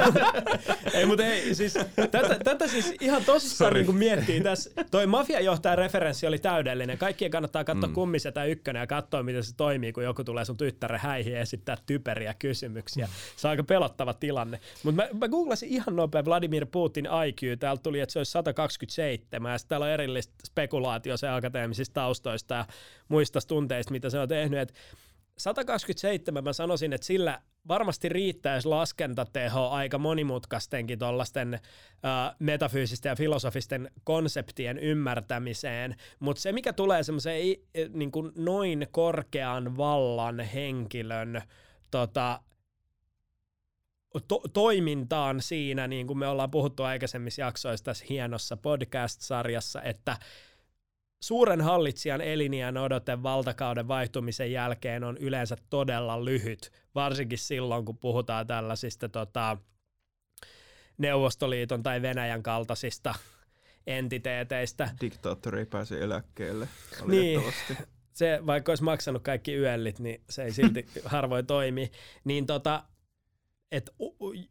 ei, mutta ei, siis, tätä, tätä siis ihan tosissaan niin kuin miettii tässä. Toi mafiajohtajan referenssi oli täydellinen. Kaikkien kannattaa katsoa mm. kummisetä ykkönen ja katsoa, miten se toimii, kun joku tulee sun tyttären häihin ja esittää typeriä kysymyksiä. Se on aika pelottava tilanne. Mutta mä, mä googlasin ihan nopea Vladimir Putin IQ. Täältä tuli, että se olisi 127 ja täällä on erillistä spekulaatio se akateemisista taustoista ja muista tunteista, mitä se on tehnyt. Et 127 mä sanoisin, että sillä varmasti riittäisi laskentateho aika monimutkaistenkin tuollaisten äh, metafyysisten ja filosofisten konseptien ymmärtämiseen, mutta se mikä tulee semmoiseen niin noin korkean vallan henkilön tota, to- toimintaan siinä, niin kuin me ollaan puhuttu aikaisemmissa jaksoissa tässä hienossa podcast-sarjassa, että suuren hallitsijan eliniän odote valtakauden vaihtumisen jälkeen on yleensä todella lyhyt, varsinkin silloin, kun puhutaan tällaisista tota, Neuvostoliiton tai Venäjän kaltaisista entiteeteistä. Diktaattori ei pääse eläkkeelle, niin, se, vaikka olisi maksanut kaikki yöllit, niin se ei silti harvoin toimi. Niin tota, et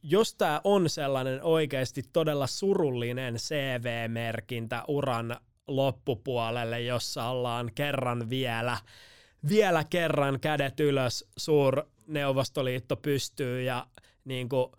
jos tämä on sellainen oikeasti todella surullinen CV-merkintä uran loppupuolelle, jossa ollaan kerran vielä, vielä kerran kädet ylös, suur Neuvostoliitto pystyy ja niin kuin,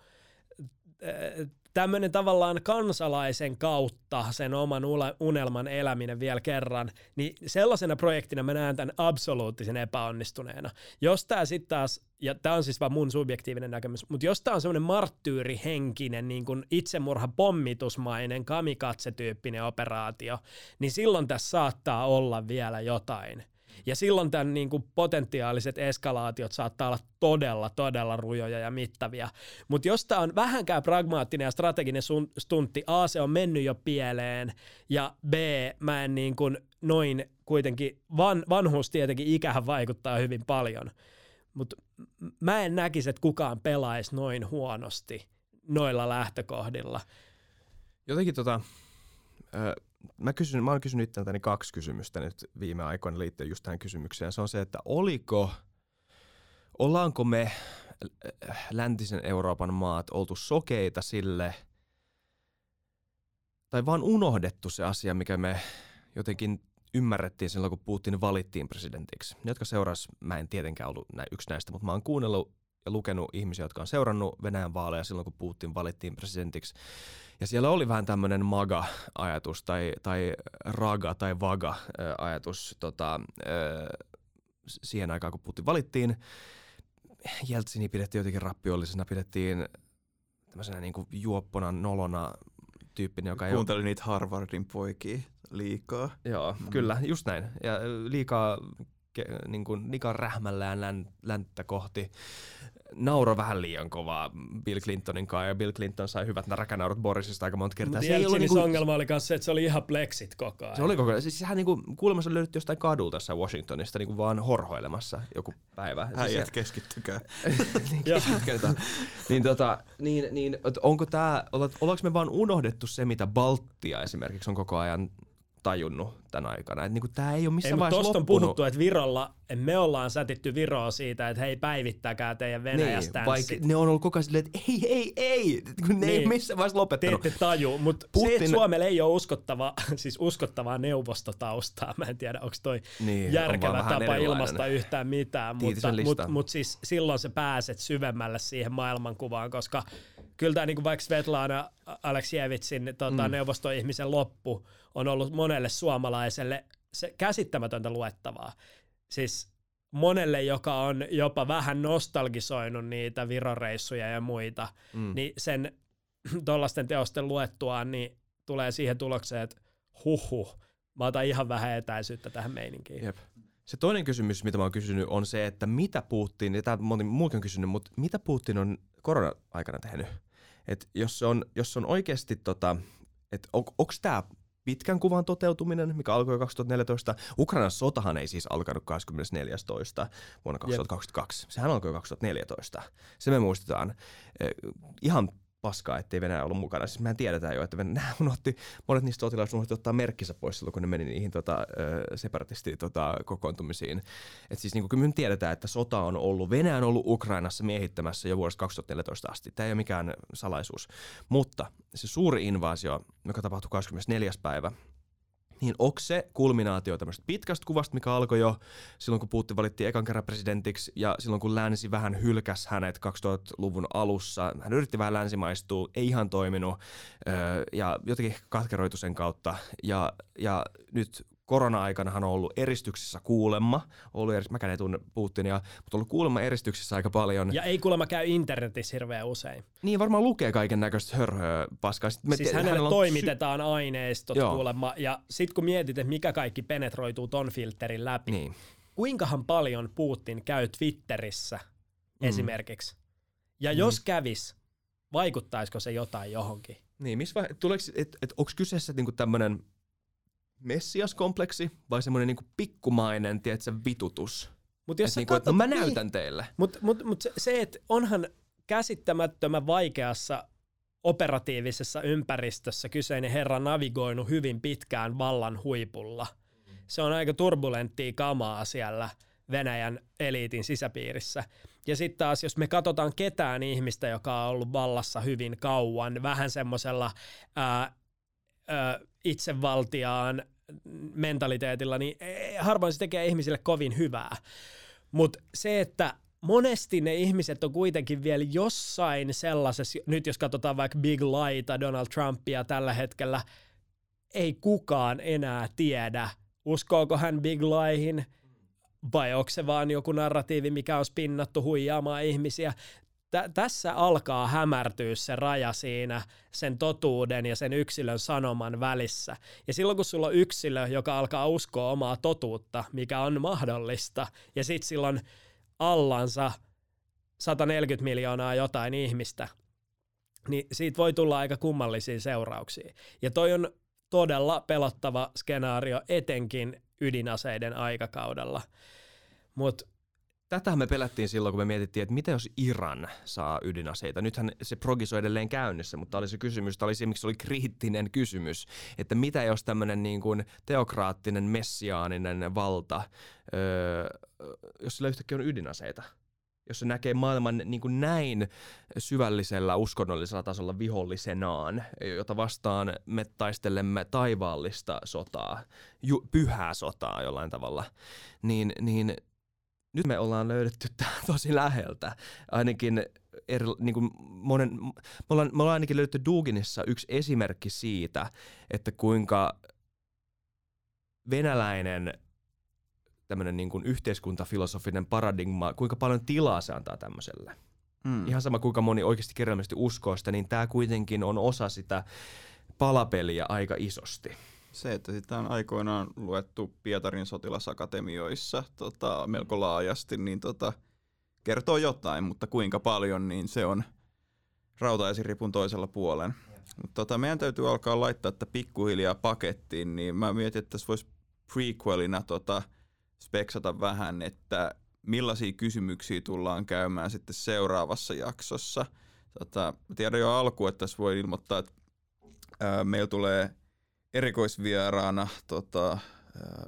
tämmöinen tavallaan kansalaisen kautta sen oman unelman eläminen vielä kerran, niin sellaisena projektina mä näen tämän absoluuttisen epäonnistuneena. Jos tämä sitten taas, ja tämä on siis vaan mun subjektiivinen näkemys, mutta jos tämä on semmoinen marttyyrihenkinen, niin kuin itsemurha pommitusmainen, kamikatse-tyyppinen operaatio, niin silloin tässä saattaa olla vielä jotain – ja silloin tämän niin kuin potentiaaliset eskalaatiot saattaa olla todella, todella rujoja ja mittavia. Mutta jos tämä on vähänkään pragmaattinen ja strateginen stuntti, A, se on mennyt jo pieleen, ja B, mä en niin kuin noin kuitenkin, van, vanhuus tietenkin ikähän vaikuttaa hyvin paljon, mutta mä en näkisi, että kukaan pelaisi noin huonosti noilla lähtökohdilla. Jotenkin tota, mä, kysyn, mä oon kysynyt itseltäni kaksi kysymystä nyt viime aikoina liittyen just tähän kysymykseen. Se on se, että oliko, ollaanko me läntisen Euroopan maat oltu sokeita sille, tai vaan unohdettu se asia, mikä me jotenkin ymmärrettiin silloin, kun Putin valittiin presidentiksi. Ne, jotka seuras, mä en tietenkään ollut yksi näistä, mutta mä oon kuunnellut lukenut ihmisiä, jotka on seurannut Venäjän vaaleja silloin, kun Putin valittiin presidentiksi. Ja siellä oli vähän tämmöinen maga-ajatus tai, tai raga tai vaga-ajatus tota, siihen aikaan, kun Putin valittiin. Jeltsini pidettiin jotenkin rappiollisena, pidettiin tämmöisenä niin kuin juoppona, nolona tyyppinen, joka Kuuntelin ei niitä Harvardin poikia liikaa. Joo, mm. kyllä, just näin. Ja liikaa, niin kuin, liikaa rähmällään länttä kohti nauro vähän liian kovaa Bill Clintonin kanssa, ja Bill Clinton sai hyvät näräkänaurut Borisista aika monta kertaa. Mutta se niinku... ongelma oli myös se, että se oli ihan pleksit koko ajan. Se oli koko ajan. Siis sehän niinku, kuulemma se löydetty jostain kadulta tässä Washingtonista niinku vaan horhoilemassa joku päivä. Häijät siis keskittykää. niin, keskittykää. niin, tota, niin, niin, onko tää, ollaanko me vaan unohdettu se, mitä Baltia esimerkiksi on koko ajan tajunnut tämän aikana. Että niinku, tämä ei ole missään ei, vaiheessa loppunut. on puhuttu, että Virolla, me ollaan sätitty Viroa siitä, että hei päivittäkää teidän Venäjä niin, vaikka ne on ollut koko ajan silleen, että ei, ei, ei, kun ne niin. ei missään vaiheessa lopettanut. Te ette taju, mutta Putin... se, että Suomella ei ole uskottava, siis uskottavaa neuvostotaustaa, mä en tiedä, onko toi niin, järkevä on tapa ilmasta yhtään mitään, mutta mut, mut siis silloin sä pääset syvemmälle siihen maailmankuvaan, koska kyllä tämä niin vaikka Svetlana Aleksievitsin tota, mm. neuvostoihmisen loppu on ollut monelle suomalaiselle se käsittämätöntä luettavaa. Siis monelle, joka on jopa vähän nostalgisoinut niitä viroreissuja ja muita, mm. niin sen tuollaisten teosten luettuaan, niin tulee siihen tulokseen, että huhhuh, mä otan ihan vähän etäisyyttä tähän meininkiin. Jep. Se toinen kysymys, mitä mä oon kysynyt, on se, että mitä Putin, ja tämä moni muukin on kysynyt, mutta mitä Putin on korona-aikana tehnyt? Et jos se on, jos se on oikeasti, tota, että on, onko tämä pitkän kuvan toteutuminen, mikä alkoi 2014. Ukrainan sotahan ei siis alkanut 24. vuonna 2022. Jep. Sehän alkoi 2014. Se me muistetaan. Eh, ihan paskaa, ettei Venäjä ollut mukana. Siis mehän tiedetään jo, että Venäjä unohti, monet niistä sotilaista unohti ottaa merkkinsä pois silloin, kun ne meni niihin tota, separatisti tota, kokoontumisiin. Et siis niin kuin me tiedetään, että sota on ollut, Venäjä on ollut Ukrainassa miehittämässä jo vuodesta 2014 asti. Tämä ei ole mikään salaisuus. Mutta se suuri invaasio, joka tapahtui 24. päivä niin onko se kulminaatio tämmöistä pitkästä kuvasta, mikä alkoi jo silloin, kun Putin valittiin ekan kerran presidentiksi ja silloin, kun länsi vähän hylkäs hänet 2000-luvun alussa. Hän yritti vähän länsimaistua, ei ihan toiminut ja jotenkin katkeroitu sen kautta. Ja, ja nyt korona-aikana hän on ollut eristyksissä kuulemma, ollut eri, mäkään ei tunne Putinia, mutta ollut kuulemma eristyksissä aika paljon. Ja ei kuulemma käy internetissä hirveän usein. Niin, varmaan lukee kaiken näköistä hörhöä paskaa. Sitten siis hänelle hänellä toimitetaan sy- aineistot Joo. kuulemma, ja sitten kun mietit, että mikä kaikki penetroituu ton filterin läpi, niin. kuinkahan paljon Putin käy Twitterissä mm. esimerkiksi, ja mm. jos kävis, vaikuttaisiko se jotain johonkin? Niin, missä vai, tuleeko, et, et, onko kyseessä niinku tämmöinen messiaskompleksi vai semmoinen niinku pikkumainen, tiedätkö, vitutus? Mut jos et niinku, katsot, no mä niin. näytän niin. teille. Mutta mut, mut se, se että onhan käsittämättömän vaikeassa operatiivisessa ympäristössä kyseinen herra navigoinut hyvin pitkään vallan huipulla. Se on aika turbulenttia kamaa siellä Venäjän eliitin sisäpiirissä. Ja sitten taas, jos me katsotaan ketään ihmistä, joka on ollut vallassa hyvin kauan, vähän semmoisella itsevaltiaan mentaliteetilla, niin e, harvoin se tekee ihmisille kovin hyvää. Mutta se, että monesti ne ihmiset on kuitenkin vielä jossain sellaisessa, nyt jos katsotaan vaikka Big Lighta, Donald Trumpia tällä hetkellä, ei kukaan enää tiedä, uskooko hän Big Laihin, vai onko se vaan joku narratiivi, mikä on spinnattu huijaamaan ihmisiä tä- tässä alkaa hämärtyä se raja siinä sen totuuden ja sen yksilön sanoman välissä. Ja silloin kun sulla on yksilö, joka alkaa uskoa omaa totuutta, mikä on mahdollista, ja sitten silloin allansa 140 miljoonaa jotain ihmistä, niin siitä voi tulla aika kummallisia seurauksia. Ja toi on todella pelottava skenaario etenkin ydinaseiden aikakaudella. Mutta Tätä me pelättiin silloin, kun me mietittiin, että mitä jos Iran saa ydinaseita. Nythän se progis on edelleen käynnissä, mutta oli se kysymys, tämä oli se, miksi oli kriittinen kysymys, että mitä jos tämmöinen niin kuin teokraattinen, messiaaninen valta, öö, jos sillä yhtäkkiä on ydinaseita, jos se näkee maailman niin kuin näin syvällisellä uskonnollisella tasolla vihollisenaan, jota vastaan me taistelemme taivaallista sotaa, ju, pyhää sotaa jollain tavalla, niin, niin nyt me ollaan löydetty tämä tosi läheltä. Ainakin eri, niin kuin monen, me, ollaan, me ollaan ainakin löydetty Duginissa yksi esimerkki siitä, että kuinka venäläinen tämmöinen niin kuin yhteiskuntafilosofinen paradigma, kuinka paljon tilaa se antaa tämmöiselle. Mm. Ihan sama kuinka moni oikeasti kirjallisesti uskoo sitä, niin tämä kuitenkin on osa sitä palapeliä aika isosti. Se, että sitä on aikoinaan luettu Pietarin sotilasakatemioissa tota, melko laajasti, niin tota, kertoo jotain, mutta kuinka paljon, niin se on rautaisiripun toisella puolen. Tota, meidän täytyy alkaa laittaa että pikkuhiljaa pakettiin, niin mä mietin, että tässä voisi prequelina tota, speksata vähän, että millaisia kysymyksiä tullaan käymään sitten seuraavassa jaksossa. Tota, tiedän jo alkuun, että tässä voi ilmoittaa, että ää, meillä tulee – erikoisvieraana tota,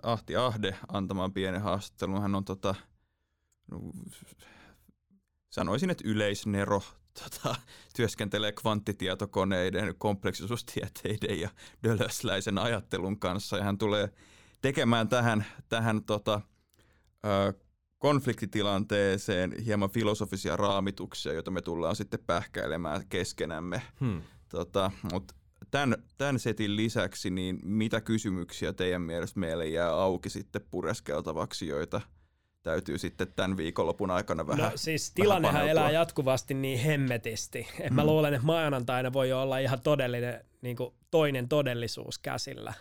Ahti Ahde antamaan pienen haastattelun. Hän on tota, no, sanoisin, että yleisnero tota, työskentelee kvanttitietokoneiden, kompleksisuustieteiden ja dölösläisen ajattelun kanssa. Ja hän tulee tekemään tähän, tähän tota, ö, konfliktitilanteeseen hieman filosofisia raamituksia, joita me tullaan sitten pähkäilemään keskenämme. Hmm. Tota, mutta tämän, tämän setin lisäksi, niin mitä kysymyksiä teidän mielestä meille jää auki sitten pureskeltavaksi, joita täytyy sitten tämän viikonlopun aikana vähän No siis tilannehan vähän elää jatkuvasti niin hemmetisti, että mä Mm. luulen, että maanantaina voi olla ihan todellinen niin kuin toinen todellisuus käsillä,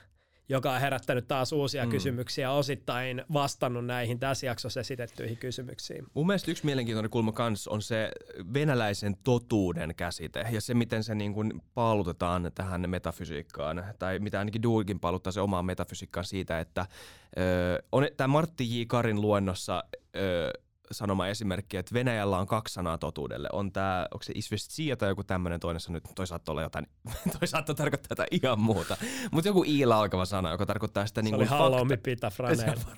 joka on herättänyt taas uusia Mm. kysymyksiä, osittain vastannut näihin tässä jaksossa esitettyihin kysymyksiin. Mun mielestä yksi mielenkiintoinen kulma kans on se venäläisen totuuden käsite ja se, miten se niin kuin paalutetaan tähän metafysiikkaan, tai mitä ainakin Dugin paaluttaa se omaan metafysiikkaan siitä, että ö, on tämä Martti J. Karin luennossa ö, sanoma esimerkki, että Venäjällä on kaksi sanaa totuudelle. On tämä, onko se isvestia tai joku tämmöinen toinen sana, nyt toi saattaa olla jotain, toi saattaa tarkoittaa jotain ihan muuta. Mutta joku iillä alkava sana, joka tarkoittaa sitä Se niin kuin halloumi pita franeilla.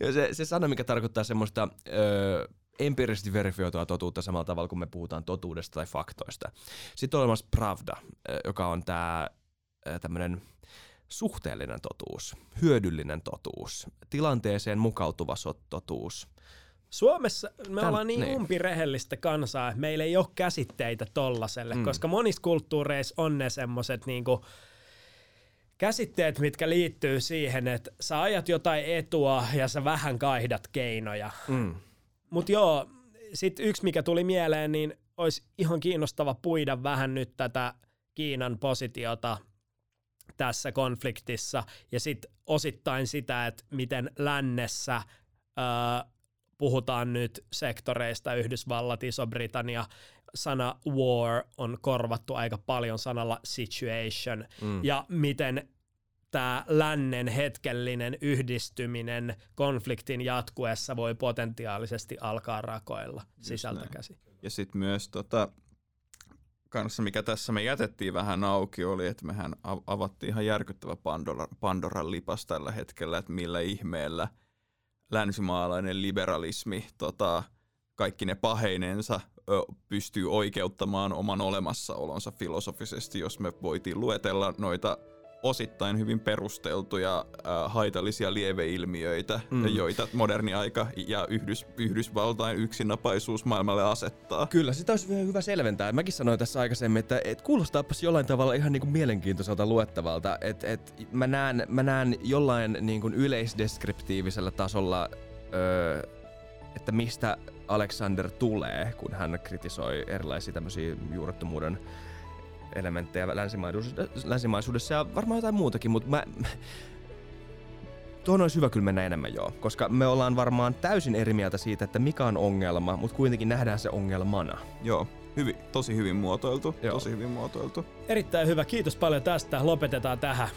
ja se, se sana, mikä tarkoittaa semmoista ö, empiirisesti verifioitua totuutta samalla tavalla, kun me puhutaan totuudesta tai faktoista. Sitten on olemassa pravda, joka on tämä tämmöinen suhteellinen totuus, hyödyllinen totuus, tilanteeseen mukautuva totuus. Suomessa me Tän- ollaan niin, niin. umpirehellistä kansaa, että meillä ei ole käsitteitä tollaselle, Mm. koska monissa kulttuureissa on ne semmoiset niinku käsitteet, mitkä liittyy siihen, että sä ajat jotain etua ja sä vähän kaihdat keinoja. Mm. Mutta joo, sit yksi mikä tuli mieleen, niin olisi ihan kiinnostava puida vähän nyt tätä Kiinan positiota tässä konfliktissa ja sitten osittain sitä, että miten lännessä öö, puhutaan nyt sektoreista, Yhdysvallat, Iso-Britannia, sana war on korvattu aika paljon sanalla situation Mm. ja miten tämä lännen hetkellinen yhdistyminen konfliktin jatkuessa voi potentiaalisesti alkaa rakoilla sisältä näin. käsin. Ja sitten myös tota, kanssa, mikä tässä me jätettiin vähän auki, oli, että mehän av- avattiin ihan järkyttävä Pandora, Pandoran lipas tällä hetkellä, että millä ihmeellä länsimaalainen liberalismi tota, kaikki ne paheinensa pystyy oikeuttamaan oman olemassaolonsa filosofisesti, jos me voitiin luetella noita osittain hyvin perusteltuja äh, haitallisia lieveilmiöitä, Mm. joita moderni aika ja Yhdys, Yhdysvaltain yksinapaisuus maailmalle asettaa. Kyllä, sitä olisi vielä hyvä selventää. Mäkin sanoin tässä aikaisemmin, että et kuulostaapas jollain tavalla ihan niin kuin mielenkiintoiselta luettavalta. Et, et mä, näen, mä näen jollain niin kuin yleisdeskriptiivisellä tasolla, öö, että mistä Alexander tulee, kun hän kritisoi erilaisia tämmöisiä juurettomuuden elementtejä länsimaisuudessa, länsimaisuudessa ja varmaan jotain muutakin, mutta mä, Tuohon olisi hyvä kyllä mennä enemmän joo, koska me ollaan varmaan täysin eri mieltä siitä, että mikä on ongelma, mutta kuitenkin nähdään se ongelmana. Joo, hyvin, tosi hyvin muotoiltu, Joo. tosi hyvin muotoiltu. Erittäin hyvä, kiitos paljon tästä. Lopetetaan tähän.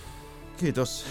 Kiitos.